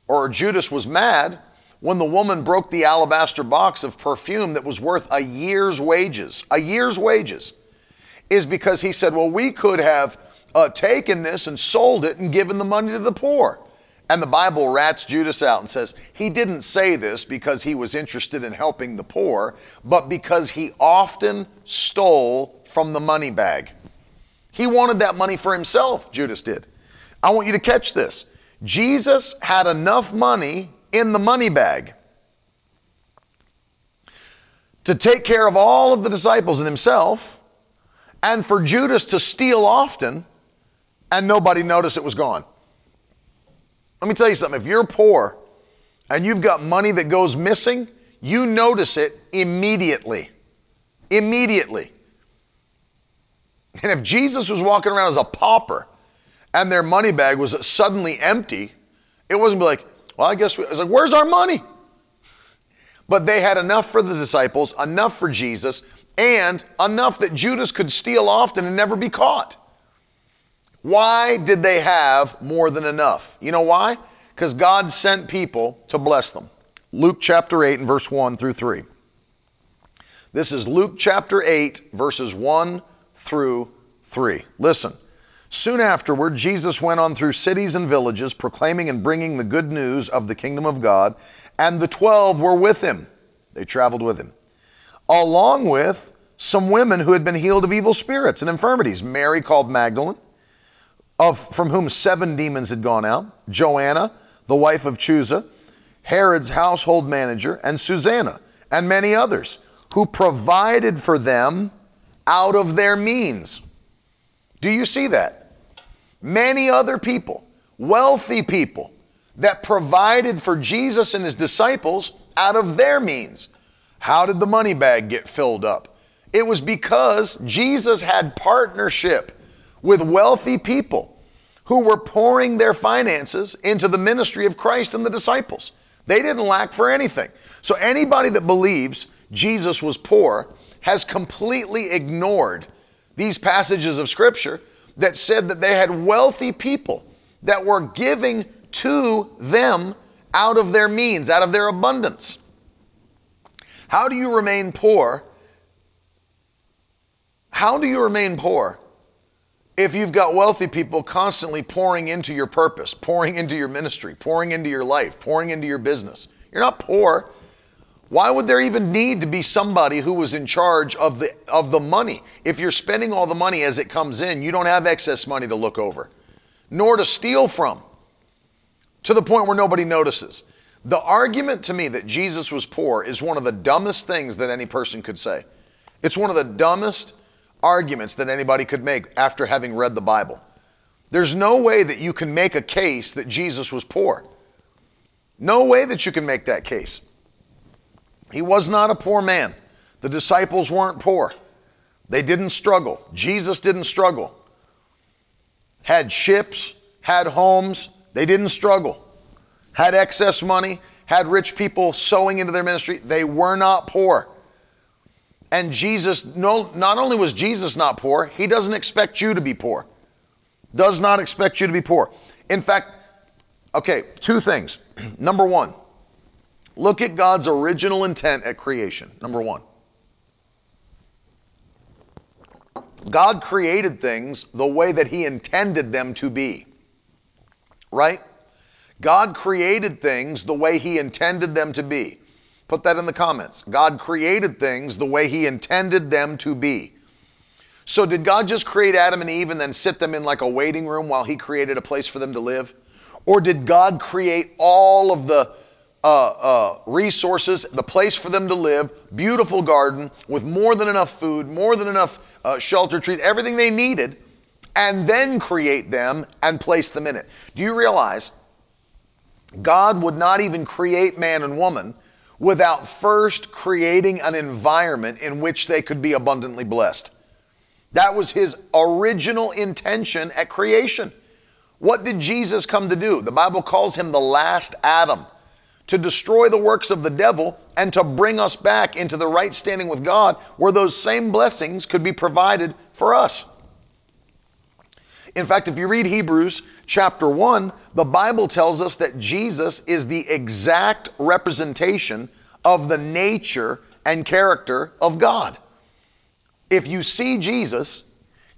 or Judas was mad when the woman broke the alabaster box of perfume that was worth a year's wages, a year's wages, is because he said, Well, we could have uh, taken this and sold it and given the money to the poor. And the Bible rats Judas out and says he didn't say this because he was interested in helping the poor, but because he often stole from the money bag. He wanted that money for himself, Judas did. I want you to catch this. Jesus had enough money in the money bag to take care of all of the disciples and himself, and for Judas to steal often and nobody noticed it was gone. Let me tell you something if you're poor and you've got money that goes missing, you notice it immediately. Immediately. And if Jesus was walking around as a pauper and their money bag was suddenly empty, it wasn't like, well, I guess we, like, where's our money? But they had enough for the disciples, enough for Jesus, and enough that Judas could steal often and never be caught. Why did they have more than enough? You know why? Because God sent people to bless them. Luke chapter 8 and verse 1 through 3. This is Luke chapter 8, verses 1 through 3. Listen. Soon afterward, Jesus went on through cities and villages, proclaiming and bringing the good news of the kingdom of God, and the twelve were with him. They traveled with him, along with some women who had been healed of evil spirits and infirmities Mary called Magdalene, of, from whom seven demons had gone out, Joanna, the wife of Chuza, Herod's household manager, and Susanna, and many others, who provided for them out of their means. Do you see that? Many other people, wealthy people, that provided for Jesus and his disciples out of their means. How did the money bag get filled up? It was because Jesus had partnership with wealthy people who were pouring their finances into the ministry of Christ and the disciples. They didn't lack for anything. So anybody that believes Jesus was poor has completely ignored these passages of scripture that said that they had wealthy people that were giving to them out of their means, out of their abundance. How do you remain poor? How do you remain poor if you've got wealthy people constantly pouring into your purpose, pouring into your ministry, pouring into your life, pouring into your business? You're not poor. Why would there even need to be somebody who was in charge of the of the money? If you're spending all the money as it comes in, you don't have excess money to look over, nor to steal from. To the point where nobody notices. The argument to me that Jesus was poor is one of the dumbest things that any person could say. It's one of the dumbest arguments that anybody could make after having read the Bible. There's no way that you can make a case that Jesus was poor. No way that you can make that case. He was not a poor man. The disciples weren't poor. They didn't struggle. Jesus didn't struggle. Had ships, had homes, they didn't struggle. Had excess money, had rich people sowing into their ministry, they were not poor. And Jesus, no, not only was Jesus not poor, he doesn't expect you to be poor. Does not expect you to be poor. In fact, okay, two things. Number one, Look at God's original intent at creation. Number one. God created things the way that He intended them to be. Right? God created things the way He intended them to be. Put that in the comments. God created things the way He intended them to be. So, did God just create Adam and Eve and then sit them in like a waiting room while He created a place for them to live? Or did God create all of the uh, uh, resources, the place for them to live, beautiful garden with more than enough food, more than enough uh, shelter trees, everything they needed, and then create them and place them in it. Do you realize God would not even create man and woman without first creating an environment in which they could be abundantly blessed? That was his original intention at creation. What did Jesus come to do? The Bible calls him the last Adam to destroy the works of the devil and to bring us back into the right standing with God where those same blessings could be provided for us. In fact, if you read Hebrews chapter 1, the Bible tells us that Jesus is the exact representation of the nature and character of God. If you see Jesus,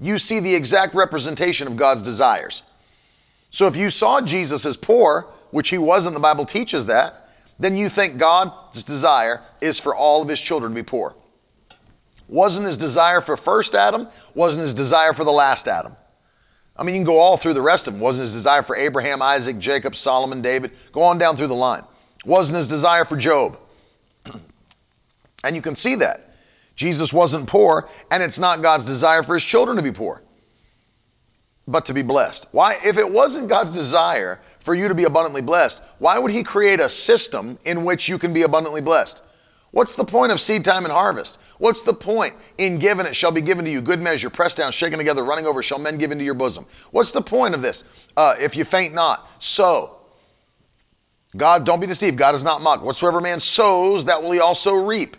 you see the exact representation of God's desires. So if you saw Jesus as poor, which he wasn't, the Bible teaches that, then you think God's desire is for all of his children to be poor. Wasn't his desire for first Adam, wasn't his desire for the last Adam. I mean, you can go all through the rest of them. Wasn't his desire for Abraham, Isaac, Jacob, Solomon, David? Go on down through the line. Wasn't his desire for Job. and you can see that. Jesus wasn't poor, and it's not God's desire for his children to be poor, but to be blessed. Why? If it wasn't God's desire for you to be abundantly blessed, why would He create a system in which you can be abundantly blessed? What's the point of seed time and harvest? What's the point in giving it shall be given to you, good measure, pressed down, shaken together, running over, shall men give into your bosom? What's the point of this? Uh, if you faint not, sow. God, don't be deceived. God is not mocked. Whatsoever man sows, that will he also reap.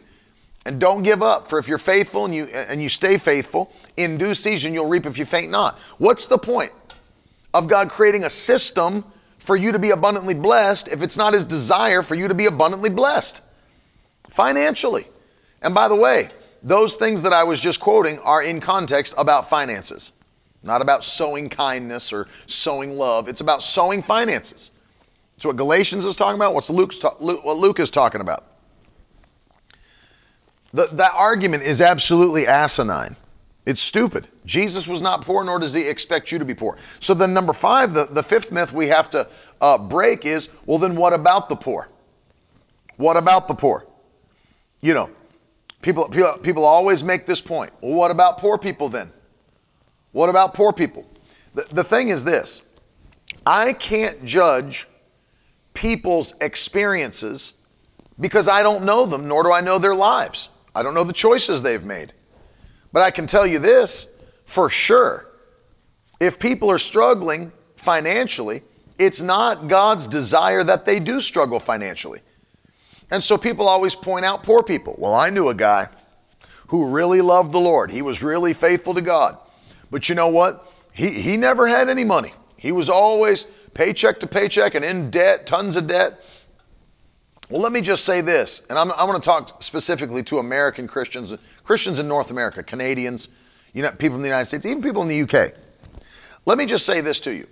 And don't give up, for if you're faithful and you and you stay faithful, in due season you'll reap if you faint not. What's the point of God creating a system for you to be abundantly blessed if it's not His desire for you to be abundantly blessed financially. And by the way, those things that I was just quoting are in context about finances, not about sowing kindness or sowing love. It's about sowing finances. It's what Galatians is talking about. What's Luke's ta- Luke, what Luke is talking about. The, that argument is absolutely asinine. It's stupid. Jesus was not poor, nor does he expect you to be poor. So then, number five, the, the fifth myth we have to uh, break is well, then what about the poor? What about the poor? You know, people, people, people always make this point. Well, what about poor people then? What about poor people? The, the thing is this I can't judge people's experiences because I don't know them, nor do I know their lives. I don't know the choices they've made. But I can tell you this for sure. If people are struggling financially, it's not God's desire that they do struggle financially. And so people always point out poor people. Well, I knew a guy who really loved the Lord. He was really faithful to God. But you know what? He, he never had any money. He was always paycheck to paycheck and in debt, tons of debt. Well, let me just say this, and I'm, I'm going to talk specifically to American Christians, Christians in North America, Canadians, you know, people in the United States, even people in the UK. Let me just say this to you.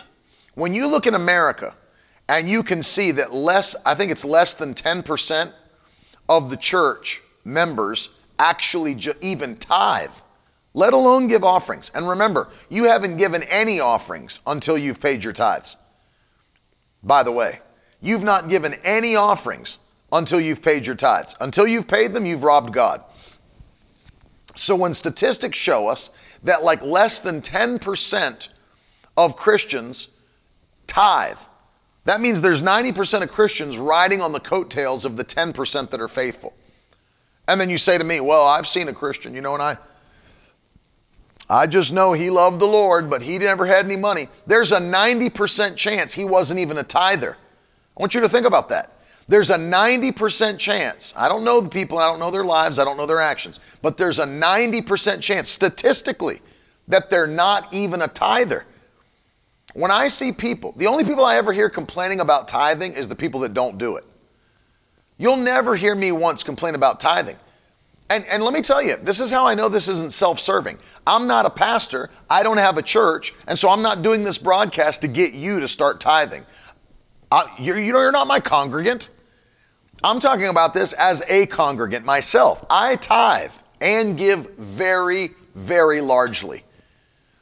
When you look in America and you can see that less, I think it's less than 10% of the church members actually ju- even tithe, let alone give offerings. And remember, you haven't given any offerings until you've paid your tithes. By the way, you've not given any offerings until you've paid your tithes. Until you've paid them, you've robbed God. So when statistics show us that like less than 10% of Christians tithe, that means there's 90% of Christians riding on the coattails of the 10% that are faithful. And then you say to me, Well, I've seen a Christian, you know, and I I just know he loved the Lord, but he never had any money. There's a 90% chance he wasn't even a tither. I want you to think about that. There's a 90% chance. I don't know the people, I don't know their lives, I don't know their actions, but there's a 90% chance statistically that they're not even a tither. When I see people, the only people I ever hear complaining about tithing is the people that don't do it. You'll never hear me once complain about tithing. And, and let me tell you, this is how I know this isn't self serving. I'm not a pastor, I don't have a church, and so I'm not doing this broadcast to get you to start tithing. Uh, you're, you're not my congregant. I'm talking about this as a congregant myself. I tithe and give very, very largely.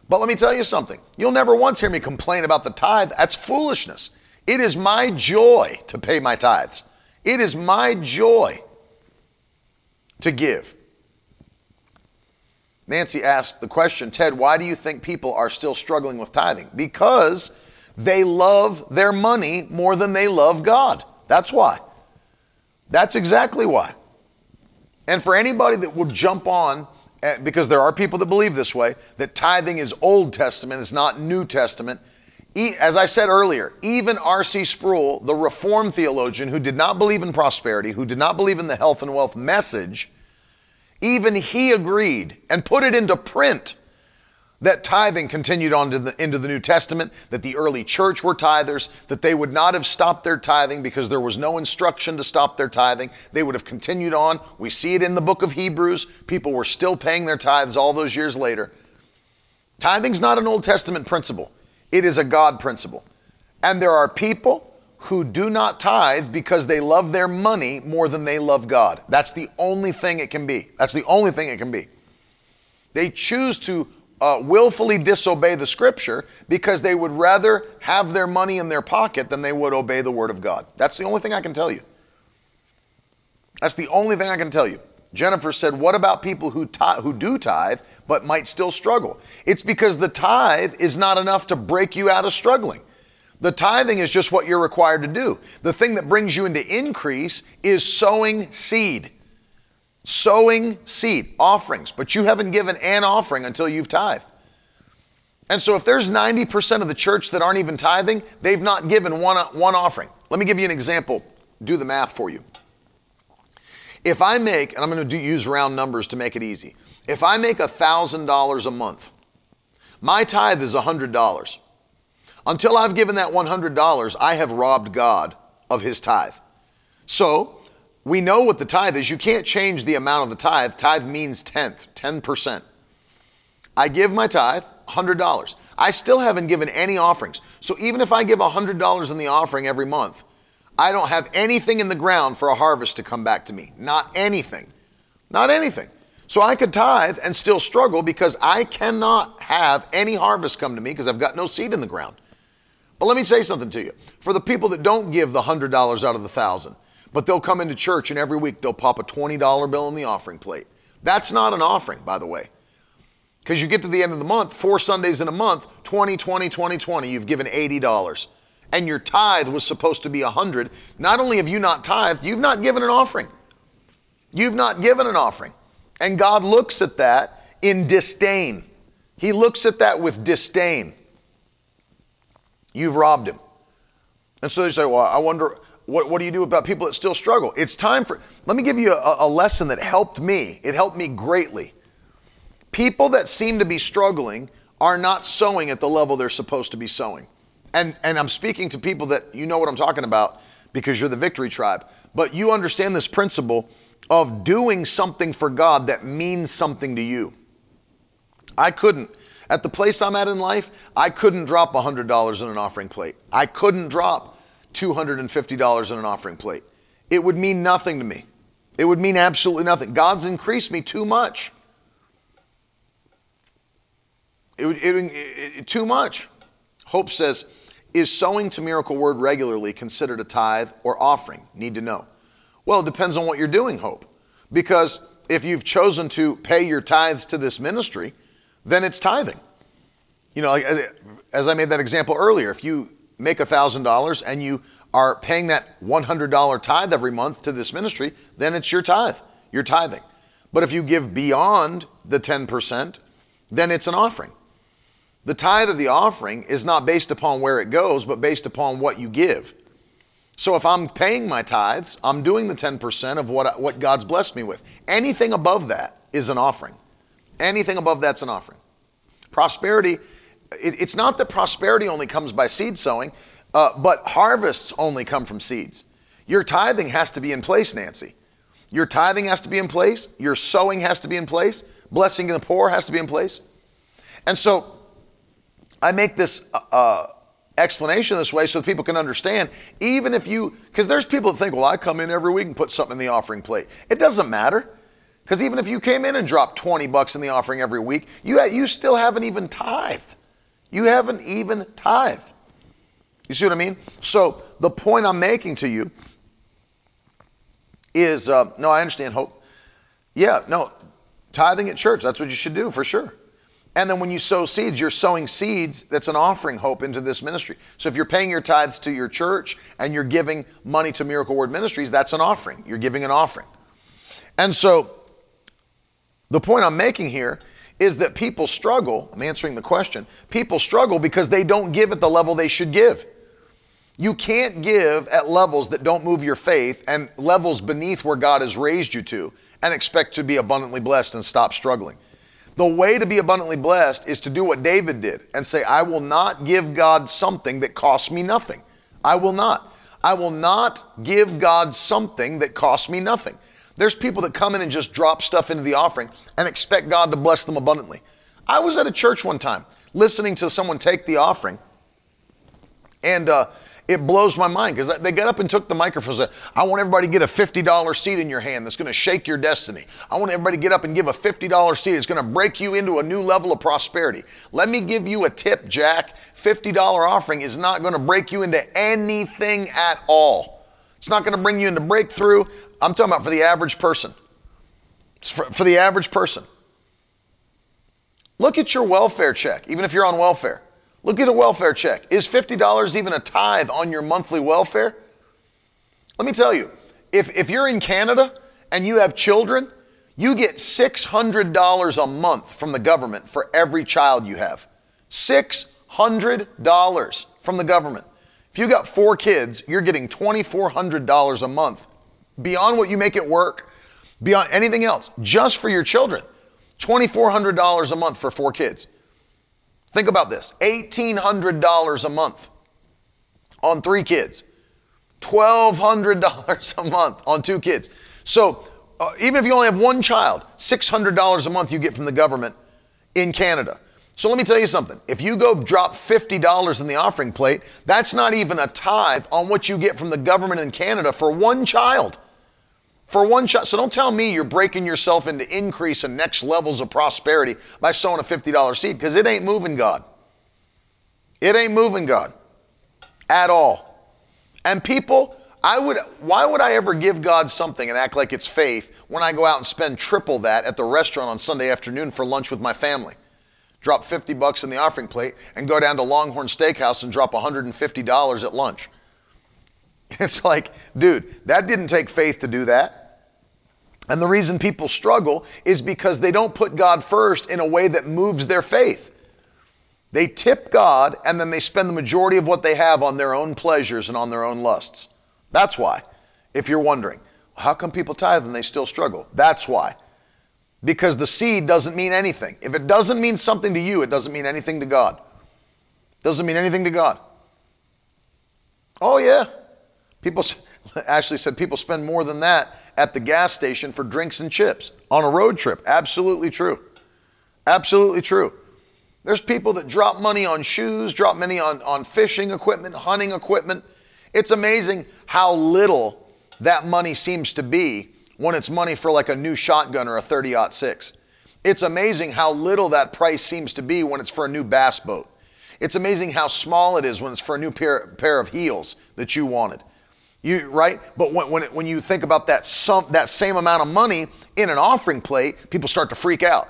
But let me tell you something. You'll never once hear me complain about the tithe. That's foolishness. It is my joy to pay my tithes. It is my joy to give. Nancy asked the question, Ted, why do you think people are still struggling with tithing? Because they love their money more than they love God. That's why. That's exactly why. And for anybody that would jump on, Eh, because there are people that believe this way, that tithing is Old Testament, it's not New Testament as I said earlier, even R.C. Sproul, the Reformed theologian who did not believe in prosperity, who did not believe in the health and wealth message, even he agreed and put it into print that tithing continued on the, into the New Testament, that the early church were tithers, that they would not have stopped their tithing because there was no instruction to stop their tithing. They would have continued on. We see it in the book of Hebrews. People were still paying their tithes all those years later. Tithing's not an Old Testament principle. It is a God principle. And there are people who do not tithe because they love their money more than they love God. That's the only thing it can be. That's the only thing it can be. They choose to uh, willfully disobey the scripture because they would rather have their money in their pocket than they would obey the word of God. That's the only thing I can tell you. That's the only thing I can tell you. Jennifer said, What about people who, tithe, who do tithe but might still struggle? It's because the tithe is not enough to break you out of struggling. The tithing is just what you're required to do. The thing that brings you into increase is sowing seed. Sowing seed, offerings, but you haven't given an offering until you've tithed. And so if there's 90% of the church that aren't even tithing, they've not given one, one offering. Let me give you an example. Do the math for you. If I make, and I'm going to do, use round numbers to make it easy. If I make $1,000 a month, my tithe is $100. Until I've given that $100, I have robbed God of his tithe. So, we know what the tithe is. You can't change the amount of the tithe. Tithe means tenth, 10%. I give my tithe, $100. I still haven't given any offerings. So even if I give $100 in the offering every month, I don't have anything in the ground for a harvest to come back to me. Not anything. Not anything. So I could tithe and still struggle because I cannot have any harvest come to me because I've got no seed in the ground. But let me say something to you. For the people that don't give the $100 out of the 1000 but they'll come into church and every week they'll pop a $20 bill in the offering plate. That's not an offering, by the way. Because you get to the end of the month, four Sundays in a month, 20, 20, 20, 20, you've given $80 and your tithe was supposed to be a hundred, not only have you not tithed, you've not given an offering. You've not given an offering. And God looks at that in disdain. He looks at that with disdain. You've robbed him. And so they say, Well, I wonder, what, what do you do about people that still struggle? It's time for, let me give you a, a lesson that helped me. It helped me greatly. People that seem to be struggling are not sowing at the level they're supposed to be sowing. And, and I'm speaking to people that you know what I'm talking about because you're the victory tribe. But you understand this principle of doing something for God that means something to you. I couldn't. At the place I'm at in life, I couldn't drop $100 in an offering plate. I couldn't drop $250 in an offering plate. It would mean nothing to me. It would mean absolutely nothing. God's increased me too much. It, it, it, it, too much. Hope says, is sowing to Miracle Word regularly considered a tithe or offering? Need to know. Well, it depends on what you're doing, Hope. Because if you've chosen to pay your tithes to this ministry, then it's tithing. You know, as I made that example earlier, if you make $1,000 and you are paying that $100 tithe every month to this ministry, then it's your tithe. You're tithing. But if you give beyond the 10%, then it's an offering. The tithe of the offering is not based upon where it goes, but based upon what you give. So if I'm paying my tithes, I'm doing the 10% of what, what God's blessed me with. Anything above that is an offering. Anything above that's an offering. Prosperity, it, it's not that prosperity only comes by seed sowing, uh, but harvests only come from seeds. Your tithing has to be in place, Nancy. Your tithing has to be in place. Your sowing has to be in place. Blessing the poor has to be in place. And so I make this uh, uh explanation this way so that people can understand. Even if you, because there's people that think, well, I come in every week and put something in the offering plate. It doesn't matter. Because even if you came in and dropped 20 bucks in the offering every week, you, you still haven't even tithed. You haven't even tithed. You see what I mean? So the point I'm making to you is uh, no, I understand hope. Yeah, no, tithing at church, that's what you should do for sure. And then when you sow seeds, you're sowing seeds that's an offering hope into this ministry. So if you're paying your tithes to your church and you're giving money to Miracle Word Ministries, that's an offering. You're giving an offering. And so the point I'm making here is that people struggle. I'm answering the question. People struggle because they don't give at the level they should give. You can't give at levels that don't move your faith and levels beneath where God has raised you to and expect to be abundantly blessed and stop struggling. The way to be abundantly blessed is to do what David did and say, I will not give God something that costs me nothing. I will not. I will not give God something that costs me nothing. There's people that come in and just drop stuff into the offering and expect God to bless them abundantly. I was at a church one time listening to someone take the offering, and uh, it blows my mind because they got up and took the microphone and said, I want everybody to get a $50 seed in your hand that's going to shake your destiny. I want everybody to get up and give a $50 seed. It's going to break you into a new level of prosperity. Let me give you a tip, Jack. $50 offering is not going to break you into anything at all. It's not going to bring you into breakthrough. I'm talking about for the average person. For, for the average person. Look at your welfare check, even if you're on welfare. Look at a welfare check. Is $50 even a tithe on your monthly welfare? Let me tell you, if, if you're in Canada and you have children, you get $600 a month from the government for every child you have. $600 from the government. If you got four kids, you're getting $2,400 a month beyond what you make it work, beyond anything else, just for your children. $2,400 a month for four kids. Think about this $1,800 a month on three kids, $1,200 a month on two kids. So, uh, even if you only have one child, $600 a month you get from the government in Canada. So let me tell you something. If you go drop $50 in the offering plate, that's not even a tithe on what you get from the government in Canada for one child. For one child. So don't tell me you're breaking yourself into increase and next levels of prosperity by sowing a $50 seed because it ain't moving God. It ain't moving God at all. And people, I would why would I ever give God something and act like it's faith when I go out and spend triple that at the restaurant on Sunday afternoon for lunch with my family? Drop 50 bucks in the offering plate and go down to Longhorn Steakhouse and drop $150 at lunch. It's like, dude, that didn't take faith to do that. And the reason people struggle is because they don't put God first in a way that moves their faith. They tip God and then they spend the majority of what they have on their own pleasures and on their own lusts. That's why. If you're wondering, how come people tithe and they still struggle? That's why. Because the seed doesn't mean anything. If it doesn't mean something to you, it doesn't mean anything to God. Doesn't mean anything to God. Oh, yeah. People actually said people spend more than that at the gas station for drinks and chips on a road trip. Absolutely true. Absolutely true. There's people that drop money on shoes, drop money on, on fishing equipment, hunting equipment. It's amazing how little that money seems to be when it's money for like a new shotgun or a 30 6. It's amazing how little that price seems to be when it's for a new bass boat. It's amazing how small it is when it's for a new pair, pair of heels that you wanted. You, right? But when, when, it, when you think about that, some, that same amount of money in an offering plate, people start to freak out.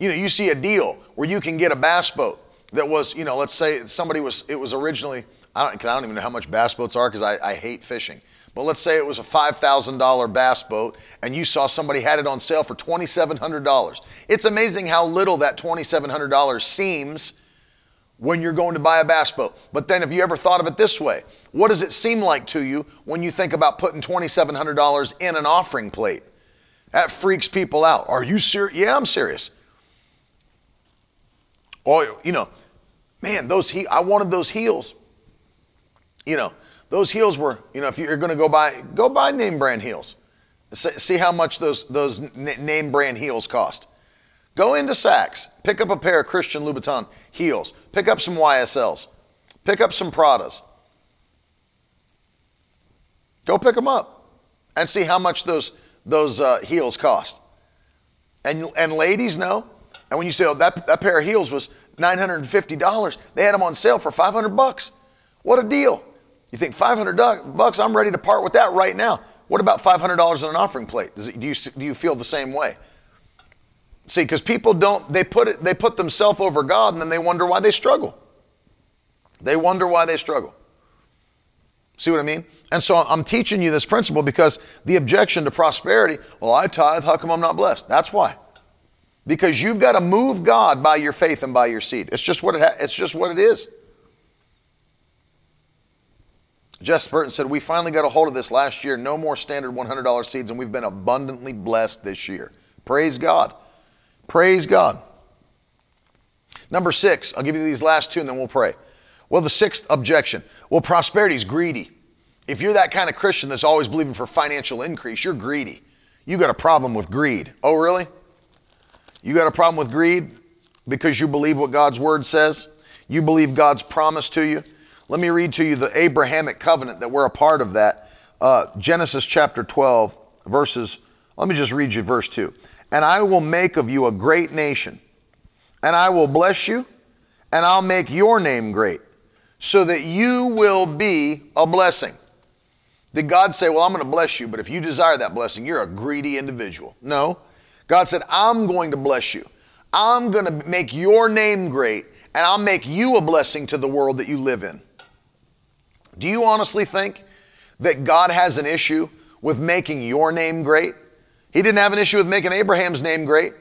You know, you see a deal where you can get a bass boat that was, you know, let's say somebody was, it was originally, I don't, I don't even know how much bass boats are because I, I hate fishing. But let's say it was a $5,000 bass boat and you saw somebody had it on sale for $2,700. It's amazing how little that $2,700 seems when you're going to buy a bass boat. But then, have you ever thought of it this way? What does it seem like to you when you think about putting $2,700 in an offering plate? That freaks people out. Are you serious? Yeah, I'm serious. Oh, you know, man, those he I wanted those heels. You know, those heels were, you know, if you're going to go buy, go buy name brand heels. See how much those those name brand heels cost. Go into Saks, pick up a pair of Christian Louboutin heels, pick up some YSLs, pick up some Pradas. Go pick them up and see how much those those uh, heels cost. And and ladies know and when you say, oh, that, that pair of heels was $950, they had them on sale for 500 bucks. What a deal. You think 500 bucks, I'm ready to part with that right now. What about $500 in an offering plate? It, do, you, do you feel the same way? See, because people don't, they put, it, they put themselves over God and then they wonder why they struggle. They wonder why they struggle. See what I mean? And so I'm teaching you this principle because the objection to prosperity, well, I tithe, how come I'm not blessed? That's why because you've got to move God by your faith and by your seed. It's just what it ha- it's just what it is. Jeff Spurton said, We finally got a hold of this last year. No more standard $100 seeds, and we've been abundantly blessed this year. Praise God. Praise God. Number six, I'll give you these last two and then we'll pray. Well, the sixth objection well, prosperity is greedy. If you're that kind of Christian that's always believing for financial increase, you're greedy. You got a problem with greed. Oh, really? You got a problem with greed because you believe what God's word says? You believe God's promise to you? Let me read to you the Abrahamic covenant that we're a part of that. Uh, Genesis chapter 12, verses, let me just read you verse 2. And I will make of you a great nation, and I will bless you, and I'll make your name great, so that you will be a blessing. Did God say, Well, I'm going to bless you, but if you desire that blessing, you're a greedy individual? No. God said, I'm going to bless you. I'm going to make your name great, and I'll make you a blessing to the world that you live in. Do you honestly think that God has an issue with making your name great? He didn't have an issue with making Abraham's name great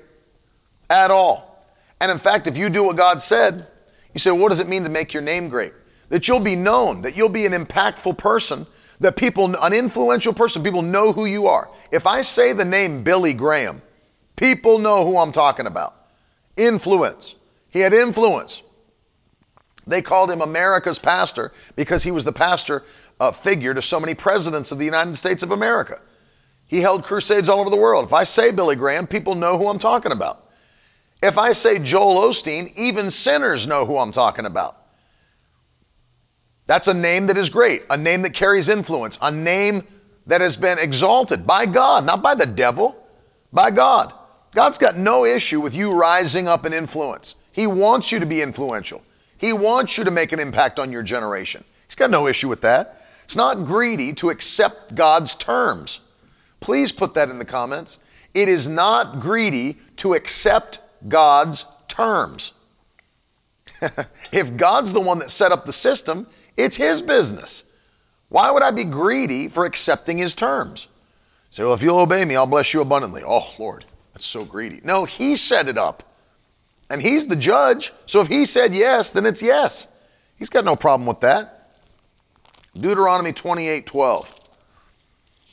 at all. And in fact, if you do what God said, you say, what does it mean to make your name great? That you'll be known, that you'll be an impactful person, that people, an influential person, people know who you are. If I say the name Billy Graham, People know who I'm talking about. Influence. He had influence. They called him America's pastor because he was the pastor uh, figure to so many presidents of the United States of America. He held crusades all over the world. If I say Billy Graham, people know who I'm talking about. If I say Joel Osteen, even sinners know who I'm talking about. That's a name that is great, a name that carries influence, a name that has been exalted by God, not by the devil, by God. God's got no issue with you rising up in influence. He wants you to be influential. He wants you to make an impact on your generation. He's got no issue with that. It's not greedy to accept God's terms. Please put that in the comments. It is not greedy to accept God's terms. if God's the one that set up the system, it's His business. Why would I be greedy for accepting His terms? Say, well, if you'll obey me, I'll bless you abundantly. Oh, Lord. That's so greedy. No, he set it up. And he's the judge. So if he said yes, then it's yes. He's got no problem with that. Deuteronomy 28 12.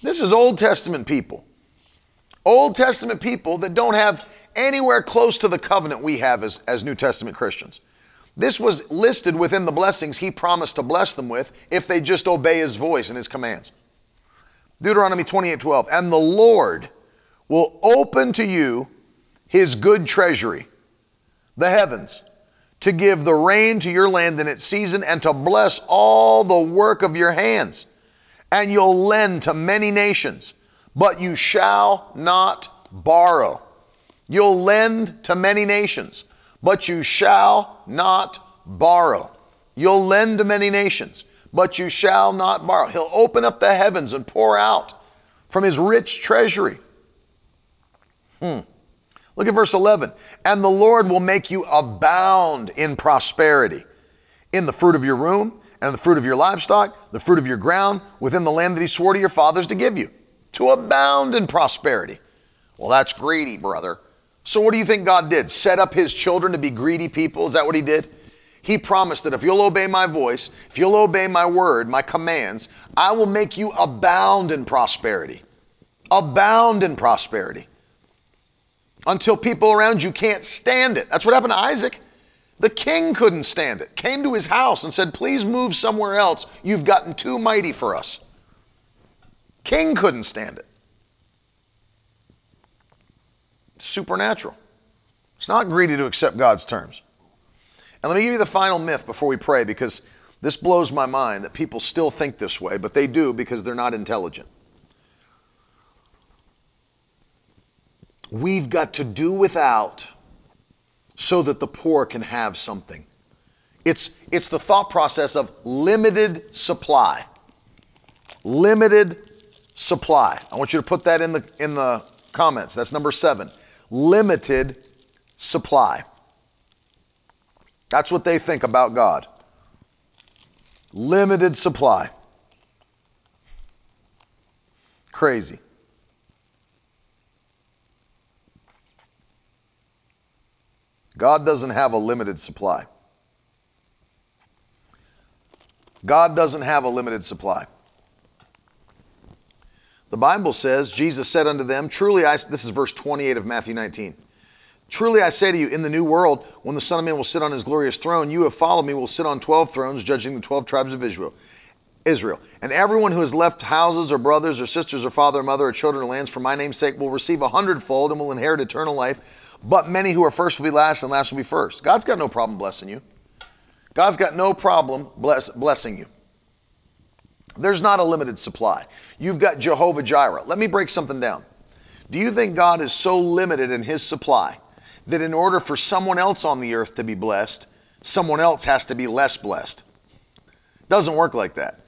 This is Old Testament people. Old Testament people that don't have anywhere close to the covenant we have as, as New Testament Christians. This was listed within the blessings he promised to bless them with if they just obey his voice and his commands. Deuteronomy 28 12. And the Lord will open to you his good treasury, the heavens, to give the rain to your land in its season and to bless all the work of your hands. And you'll lend to many nations, but you shall not borrow. You'll lend to many nations, but you shall not borrow. You'll lend to many nations, but you shall not borrow. He'll open up the heavens and pour out from his rich treasury. Hmm. Look at verse 11. And the Lord will make you abound in prosperity in the fruit of your womb and the fruit of your livestock, the fruit of your ground, within the land that he swore to your fathers to give you, to abound in prosperity. Well, that's greedy, brother. So, what do you think God did? Set up his children to be greedy people? Is that what he did? He promised that if you'll obey my voice, if you'll obey my word, my commands, I will make you abound in prosperity. Abound in prosperity. Until people around you can't stand it. That's what happened to Isaac. The king couldn't stand it, came to his house and said, Please move somewhere else. You've gotten too mighty for us. King couldn't stand it. supernatural. It's not greedy to accept God's terms. And let me give you the final myth before we pray because this blows my mind that people still think this way, but they do because they're not intelligent. We've got to do without so that the poor can have something. It's, it's the thought process of limited supply. Limited supply. I want you to put that in the, in the comments. That's number seven limited supply. That's what they think about God. Limited supply. Crazy. God doesn't have a limited supply. God doesn't have a limited supply. The Bible says, Jesus said unto them, Truly I, this is verse 28 of Matthew 19. Truly I say to you, in the new world, when the Son of Man will sit on his glorious throne, you have followed me will sit on 12 thrones, judging the 12 tribes of Israel. Israel. And everyone who has left houses or brothers or sisters or father or mother or children or lands for my name's sake will receive a hundredfold and will inherit eternal life. But many who are first will be last and last will be first. God's got no problem blessing you. God's got no problem bless, blessing you. There's not a limited supply. You've got Jehovah Jireh. Let me break something down. Do you think God is so limited in his supply that in order for someone else on the earth to be blessed, someone else has to be less blessed? Doesn't work like that.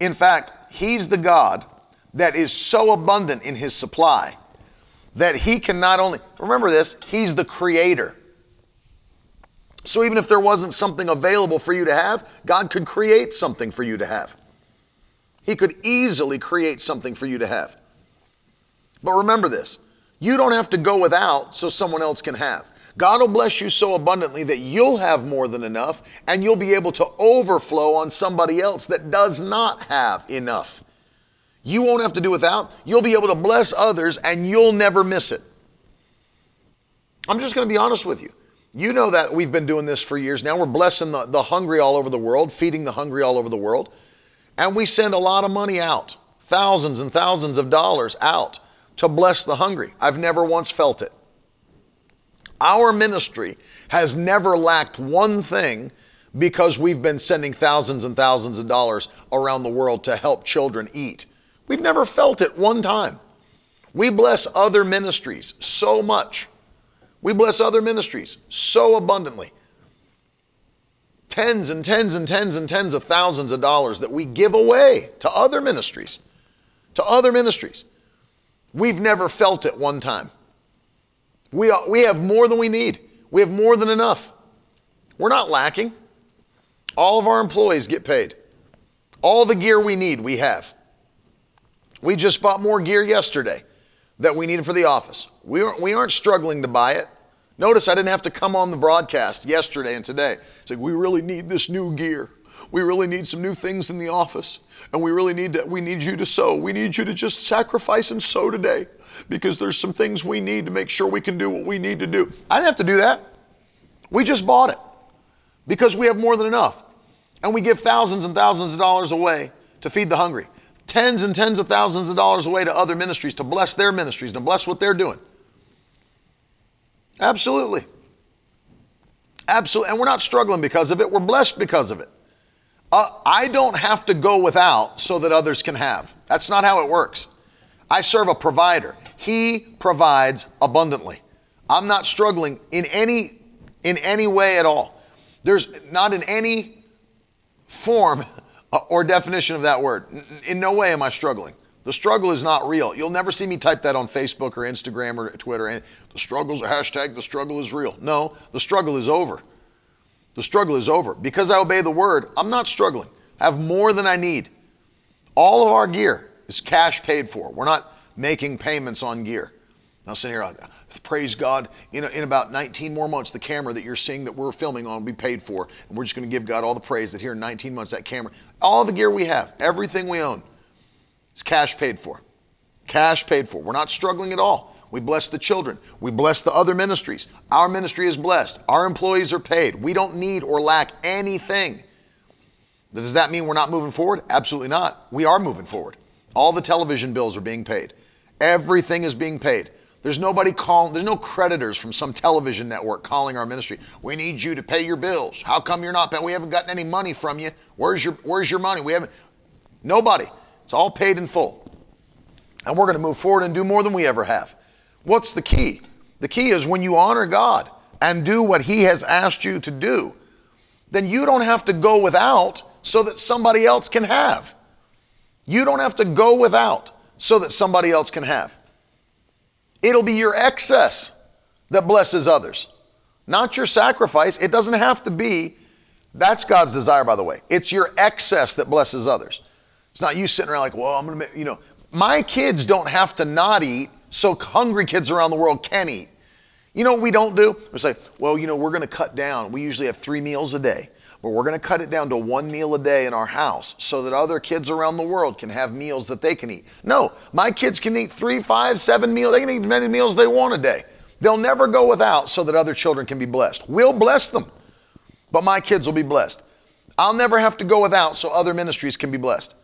In fact, he's the God that is so abundant in his supply that he can not only, remember this, he's the creator. So even if there wasn't something available for you to have, God could create something for you to have. He could easily create something for you to have. But remember this you don't have to go without so someone else can have. God will bless you so abundantly that you'll have more than enough and you'll be able to overflow on somebody else that does not have enough. You won't have to do without. You'll be able to bless others and you'll never miss it. I'm just going to be honest with you. You know that we've been doing this for years now. We're blessing the, the hungry all over the world, feeding the hungry all over the world. And we send a lot of money out, thousands and thousands of dollars out to bless the hungry. I've never once felt it. Our ministry has never lacked one thing because we've been sending thousands and thousands of dollars around the world to help children eat. We've never felt it one time. We bless other ministries so much. We bless other ministries so abundantly tens and tens and tens and tens of thousands of dollars that we give away to other ministries. To other ministries. We've never felt it one time. We, are, we have more than we need, we have more than enough. We're not lacking. All of our employees get paid. All the gear we need, we have. We just bought more gear yesterday that we needed for the office. We aren't, we aren't struggling to buy it. Notice I didn't have to come on the broadcast yesterday and today. It's like, we really need this new gear. we really need some new things in the office, and we really need to, we need you to sow. We need you to just sacrifice and sow today because there's some things we need to make sure we can do what we need to do. I didn't have to do that. We just bought it because we have more than enough. And we give thousands and thousands of dollars away to feed the hungry, tens and tens of thousands of dollars away to other ministries to bless their ministries, to bless what they're doing. Absolutely. Absolutely. And we're not struggling because of it, we're blessed because of it. Uh, I don't have to go without so that others can have. That's not how it works. I serve a provider. He provides abundantly. I'm not struggling in any in any way at all. There's not in any form Uh, or definition of that word. In no way am I struggling. The struggle is not real. You'll never see me type that on Facebook or Instagram or Twitter. The struggle's a hashtag, the struggle is real. No, the struggle is over. The struggle is over. Because I obey the word, I'm not struggling. I have more than I need. All of our gear is cash paid for. We're not making payments on gear. Now, sitting here, uh, praise God, in, in about 19 more months, the camera that you're seeing that we're filming on will be paid for. And we're just going to give God all the praise that here in 19 months, that camera, all the gear we have, everything we own, is cash paid for. Cash paid for. We're not struggling at all. We bless the children. We bless the other ministries. Our ministry is blessed. Our employees are paid. We don't need or lack anything. Does that mean we're not moving forward? Absolutely not. We are moving forward. All the television bills are being paid. Everything is being paid. There's nobody calling, there's no creditors from some television network calling our ministry. We need you to pay your bills. How come you're not paying? We haven't gotten any money from you. Where's your where's your money? We haven't nobody. It's all paid in full. And we're going to move forward and do more than we ever have. What's the key? The key is when you honor God and do what He has asked you to do, then you don't have to go without so that somebody else can have. You don't have to go without so that somebody else can have. It'll be your excess that blesses others, not your sacrifice. It doesn't have to be. That's God's desire, by the way. It's your excess that blesses others. It's not you sitting around like, well, I'm going to, you know, my kids don't have to not eat so hungry kids around the world can eat. You know what we don't do? We say, well, you know, we're going to cut down. We usually have three meals a day, but we're going to cut it down to one meal a day in our house so that other kids around the world can have meals that they can eat. No, my kids can eat three, five, seven meals. They can eat as many meals they want a day. They'll never go without so that other children can be blessed. We'll bless them, but my kids will be blessed. I'll never have to go without so other ministries can be blessed.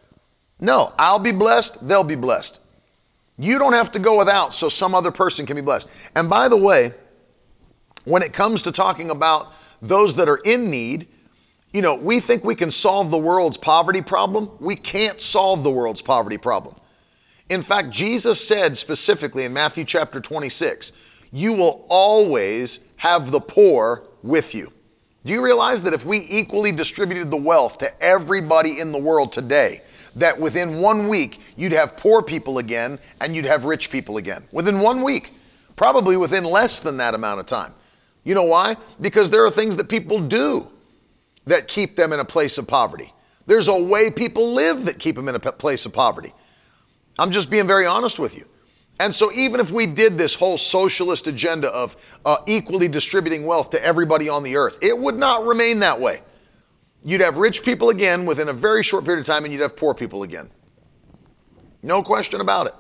No, I'll be blessed, they'll be blessed. You don't have to go without so some other person can be blessed. And by the way, when it comes to talking about those that are in need, you know, we think we can solve the world's poverty problem. We can't solve the world's poverty problem. In fact, Jesus said specifically in Matthew chapter 26, you will always have the poor with you. Do you realize that if we equally distributed the wealth to everybody in the world today, that within one week you'd have poor people again and you'd have rich people again. Within one week, probably within less than that amount of time. You know why? Because there are things that people do that keep them in a place of poverty. There's a way people live that keep them in a place of poverty. I'm just being very honest with you. And so, even if we did this whole socialist agenda of uh, equally distributing wealth to everybody on the earth, it would not remain that way. You'd have rich people again within a very short period of time, and you'd have poor people again. No question about it.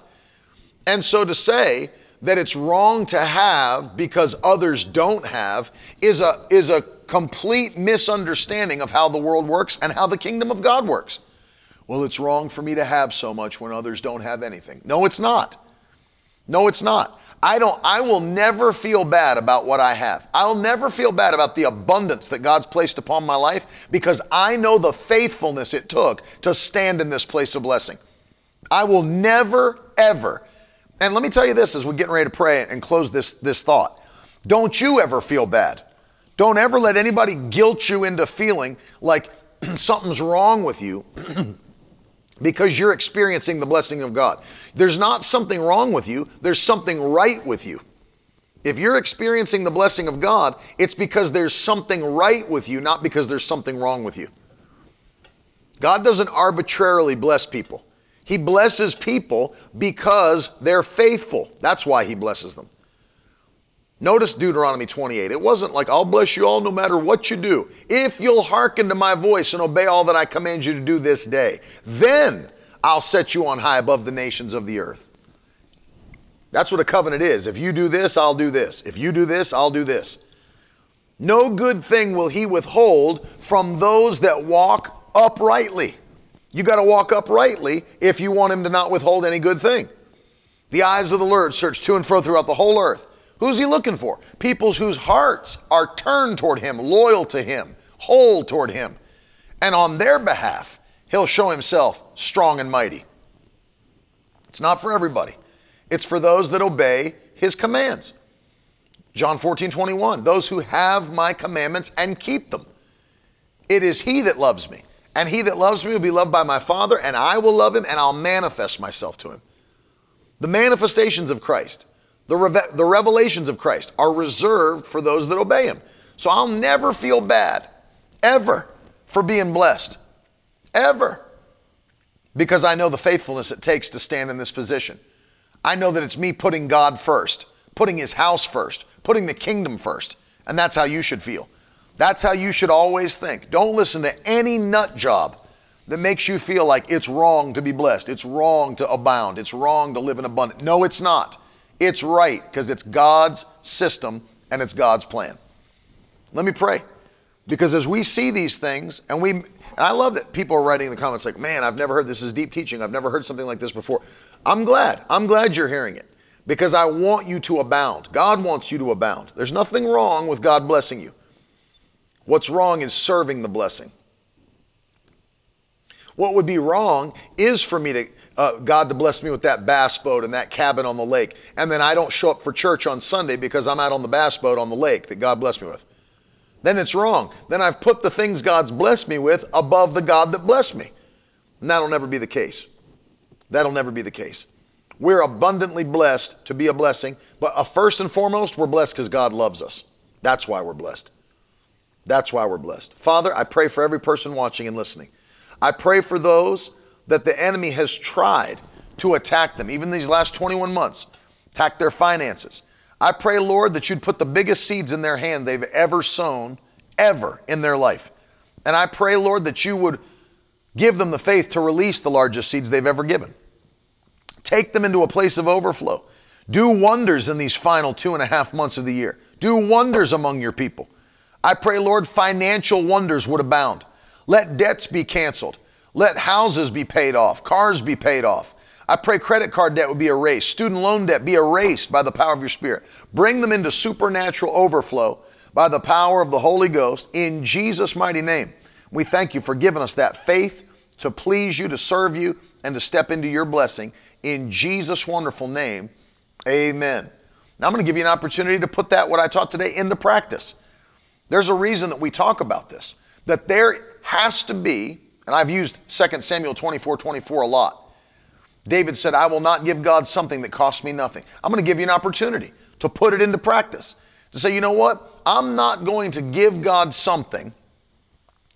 And so to say that it's wrong to have because others don't have is a, is a complete misunderstanding of how the world works and how the kingdom of God works. Well, it's wrong for me to have so much when others don't have anything. No, it's not. No, it's not. I don't I will never feel bad about what I have. I'll never feel bad about the abundance that God's placed upon my life because I know the faithfulness it took to stand in this place of blessing. I will never ever. And let me tell you this as we're getting ready to pray and close this this thought. Don't you ever feel bad. Don't ever let anybody guilt you into feeling like something's wrong with you because you're experiencing the blessing of God. There's not something wrong with you, there's something right with you. If you're experiencing the blessing of God, it's because there's something right with you, not because there's something wrong with you. God doesn't arbitrarily bless people. He blesses people because they're faithful. That's why He blesses them. Notice Deuteronomy 28. It wasn't like, I'll bless you all no matter what you do. If you'll hearken to my voice and obey all that I command you to do this day, then I'll set you on high above the nations of the earth. That's what a covenant is. If you do this, I'll do this. If you do this, I'll do this. No good thing will he withhold from those that walk uprightly. You got to walk uprightly if you want him to not withhold any good thing. The eyes of the Lord search to and fro throughout the whole earth Who's he looking for? Peoples whose hearts are turned toward him, loyal to him, whole toward him. And on their behalf, he'll show himself strong and mighty. It's not for everybody, it's for those that obey his commands. John 14, 21. Those who have my commandments and keep them. It is he that loves me. And he that loves me will be loved by my Father, and I will love him, and I'll manifest myself to him. The manifestations of Christ the, reve- the revelations of Christ are reserved for those that obey Him. So I'll never feel bad, ever, for being blessed. Ever. Because I know the faithfulness it takes to stand in this position. I know that it's me putting God first, putting His house first, putting the kingdom first. And that's how you should feel. That's how you should always think. Don't listen to any nut job that makes you feel like it's wrong to be blessed, it's wrong to abound, it's wrong to live in abundance. No, it's not. It's right because it's God's system and it's God's plan. Let me pray. Because as we see these things, and we, and I love that people are writing in the comments like, man, I've never heard this is deep teaching. I've never heard something like this before. I'm glad. I'm glad you're hearing it because I want you to abound. God wants you to abound. There's nothing wrong with God blessing you. What's wrong is serving the blessing. What would be wrong is for me to uh, God to bless me with that bass boat and that cabin on the lake. And then I don't show up for church on Sunday because I'm out on the bass boat on the lake that God blessed me with. Then it's wrong. Then I've put the things God's blessed me with above the God that blessed me. And that'll never be the case. That'll never be the case. We're abundantly blessed to be a blessing, but uh, first and foremost, we're blessed because God loves us. That's why we're blessed. That's why we're blessed. Father, I pray for every person watching and listening. I pray for those that the enemy has tried to attack them, even these last 21 months, attack their finances. I pray, Lord, that you'd put the biggest seeds in their hand they've ever sown, ever in their life. And I pray, Lord, that you would give them the faith to release the largest seeds they've ever given. Take them into a place of overflow. Do wonders in these final two and a half months of the year. Do wonders among your people. I pray, Lord, financial wonders would abound. Let debts be canceled. Let houses be paid off, cars be paid off. I pray credit card debt would be erased, student loan debt be erased by the power of your Spirit. Bring them into supernatural overflow by the power of the Holy Ghost in Jesus' mighty name. We thank you for giving us that faith to please you, to serve you, and to step into your blessing. In Jesus' wonderful name, amen. Now I'm going to give you an opportunity to put that, what I taught today, into practice. There's a reason that we talk about this, that there has to be and I've used 2 Samuel 24 24 a lot. David said, I will not give God something that costs me nothing. I'm going to give you an opportunity to put it into practice. To say, you know what? I'm not going to give God something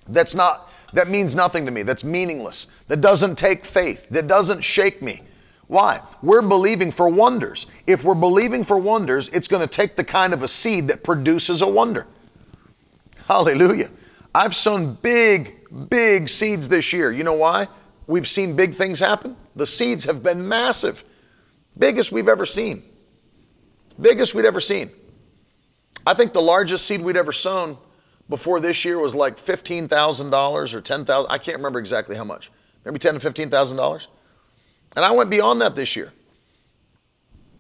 that's not that means nothing to me, that's meaningless, that doesn't take faith, that doesn't shake me. Why? We're believing for wonders. If we're believing for wonders, it's going to take the kind of a seed that produces a wonder. Hallelujah. I've sown big big seeds this year. You know why? We've seen big things happen. The seeds have been massive, biggest we've ever seen. Biggest we'd ever seen. I think the largest seed we'd ever sown before this year was like $15,000 or 10,000. I can't remember exactly how much. Maybe 10 to $15,000. And I went beyond that this year.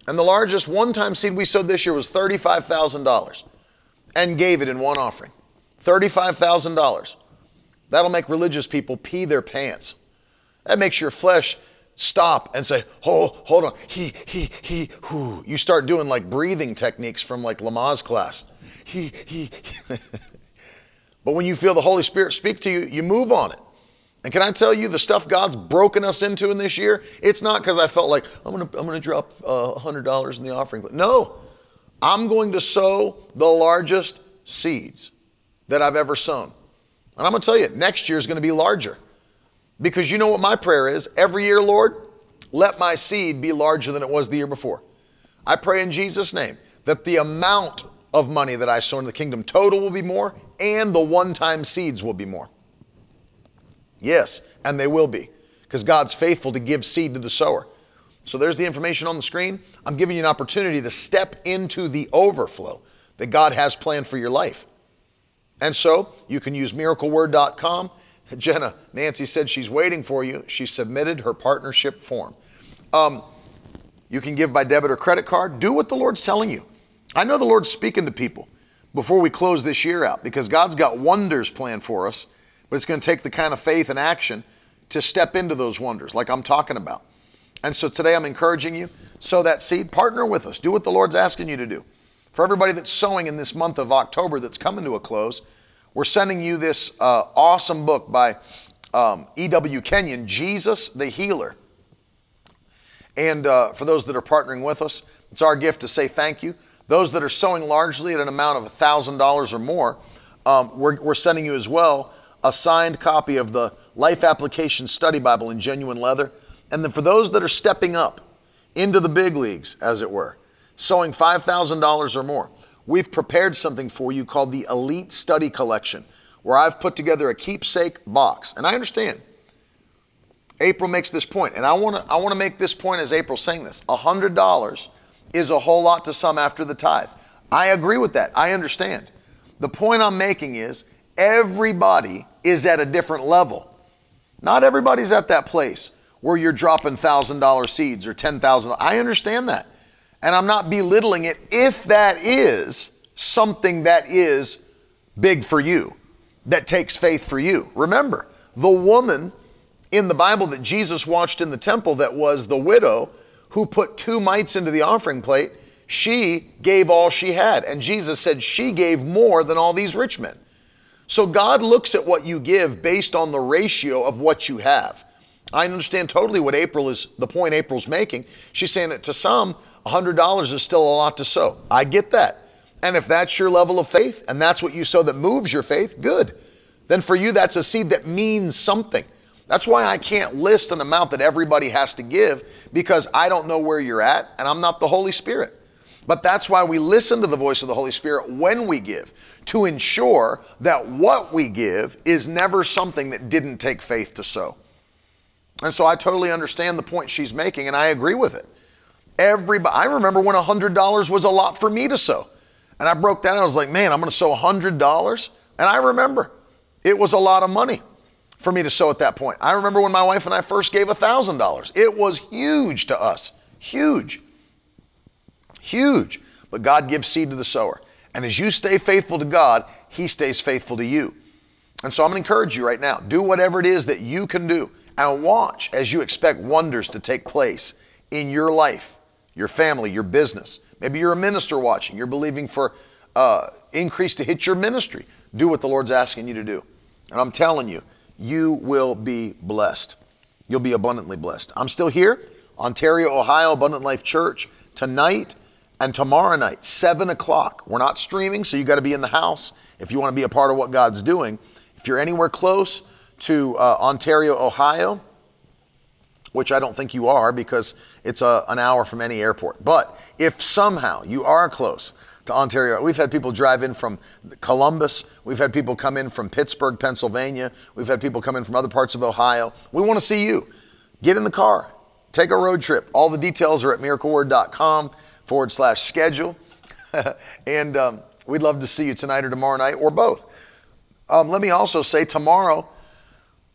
And the largest one-time seed we sowed this year was $35,000 and gave it in one offering. $35,000. That'll make religious people pee their pants. That makes your flesh stop and say, "Hold, hold on, he, he, he, whoo." You start doing like breathing techniques from like Lamaze class. He, he. but when you feel the Holy Spirit speak to you, you move on it. And can I tell you the stuff God's broken us into in this year? It's not because I felt like I'm gonna I'm gonna drop uh, hundred dollars in the offering. No, I'm going to sow the largest seeds that I've ever sown. And I'm going to tell you, next year is going to be larger. Because you know what my prayer is? Every year, Lord, let my seed be larger than it was the year before. I pray in Jesus' name that the amount of money that I sow in the kingdom total will be more, and the one time seeds will be more. Yes, and they will be, because God's faithful to give seed to the sower. So there's the information on the screen. I'm giving you an opportunity to step into the overflow that God has planned for your life. And so you can use miracleword.com. Jenna, Nancy said she's waiting for you. She submitted her partnership form. Um, you can give by debit or credit card. Do what the Lord's telling you. I know the Lord's speaking to people before we close this year out because God's got wonders planned for us, but it's going to take the kind of faith and action to step into those wonders, like I'm talking about. And so today I'm encouraging you sow that seed, partner with us, do what the Lord's asking you to do. For everybody that's sowing in this month of October that's coming to a close, we're sending you this uh, awesome book by um, E.W. Kenyon, Jesus the Healer. And uh, for those that are partnering with us, it's our gift to say thank you. Those that are sowing largely at an amount of $1,000 or more, um, we're, we're sending you as well a signed copy of the Life Application Study Bible in genuine leather. And then for those that are stepping up into the big leagues, as it were, sowing $5,000 or more, we've prepared something for you called the Elite Study Collection, where I've put together a keepsake box. And I understand. April makes this point, and I want to I want to make this point as April saying this. $100 is a whole lot to some after the tithe. I agree with that. I understand. The point I'm making is everybody is at a different level. Not everybody's at that place where you're dropping $1,000 seeds or 10,000. I understand that. And I'm not belittling it if that is something that is big for you, that takes faith for you. Remember, the woman in the Bible that Jesus watched in the temple that was the widow who put two mites into the offering plate, she gave all she had. And Jesus said she gave more than all these rich men. So God looks at what you give based on the ratio of what you have. I understand totally what April is, the point April's making. She's saying that to some, $100 is still a lot to sow. I get that. And if that's your level of faith and that's what you sow that moves your faith, good. Then for you, that's a seed that means something. That's why I can't list an amount that everybody has to give because I don't know where you're at and I'm not the Holy Spirit. But that's why we listen to the voice of the Holy Spirit when we give to ensure that what we give is never something that didn't take faith to sow. And so I totally understand the point she's making and I agree with it. Everybody, I remember when $100 was a lot for me to sow. And I broke down, I was like, man, I'm going to sow $100. And I remember it was a lot of money for me to sow at that point. I remember when my wife and I first gave $1,000. It was huge to us. Huge. Huge. But God gives seed to the sower. And as you stay faithful to God, He stays faithful to you. And so I'm going to encourage you right now do whatever it is that you can do and watch as you expect wonders to take place in your life, your family, your business. Maybe you're a minister watching, you're believing for uh, increase to hit your ministry. Do what the Lord's asking you to do. And I'm telling you, you will be blessed. You'll be abundantly blessed. I'm still here, Ontario, Ohio, Abundant Life Church, tonight and tomorrow night, 7 o'clock. We're not streaming, so you got to be in the house if you want to be a part of what God's doing. If you're anywhere close to uh, Ontario, Ohio, which I don't think you are because it's a, an hour from any airport. But if somehow you are close, to Ontario. We've had people drive in from Columbus. We've had people come in from Pittsburgh, Pennsylvania. We've had people come in from other parts of Ohio. We want to see you. Get in the car, take a road trip. All the details are at miracleword.com forward slash schedule. and um, we'd love to see you tonight or tomorrow night or both. Um, let me also say tomorrow,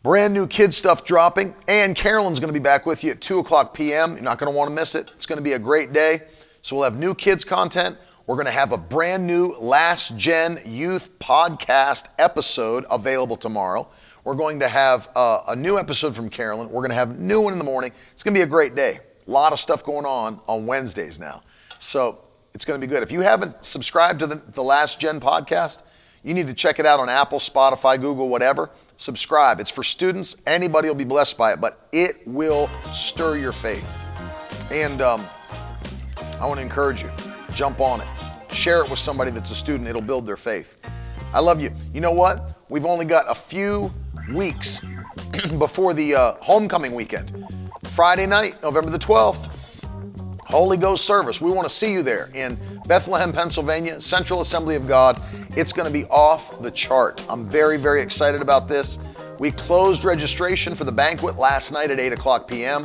brand new kid stuff dropping. And Carolyn's going to be back with you at 2 o'clock p.m. You're not going to want to miss it. It's going to be a great day. So we'll have new kids content. We're going to have a brand new Last Gen Youth podcast episode available tomorrow. We're going to have uh, a new episode from Carolyn. We're going to have a new one in the morning. It's going to be a great day. A lot of stuff going on on Wednesdays now. So it's going to be good. If you haven't subscribed to the, the Last Gen podcast, you need to check it out on Apple, Spotify, Google, whatever. Subscribe. It's for students. Anybody will be blessed by it, but it will stir your faith. And um, I want to encourage you jump on it. Share it with somebody that's a student, it'll build their faith. I love you. You know what? We've only got a few weeks before the uh, homecoming weekend. Friday night, November the 12th, Holy Ghost service. We want to see you there in Bethlehem, Pennsylvania, Central Assembly of God. It's going to be off the chart. I'm very, very excited about this. We closed registration for the banquet last night at 8 o'clock p.m.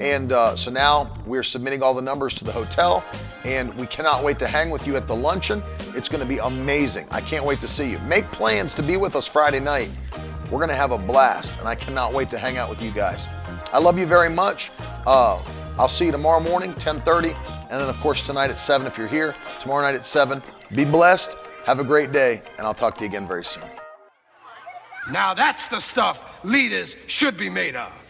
And uh, so now we're submitting all the numbers to the hotel, and we cannot wait to hang with you at the luncheon. It's going to be amazing. I can't wait to see you. Make plans to be with us Friday night. We're going to have a blast, and I cannot wait to hang out with you guys. I love you very much. Uh, I'll see you tomorrow morning, 10:30, and then of course tonight at 7 if you're here. Tomorrow night at 7. Be blessed. Have a great day, and I'll talk to you again very soon. Now that's the stuff leaders should be made of.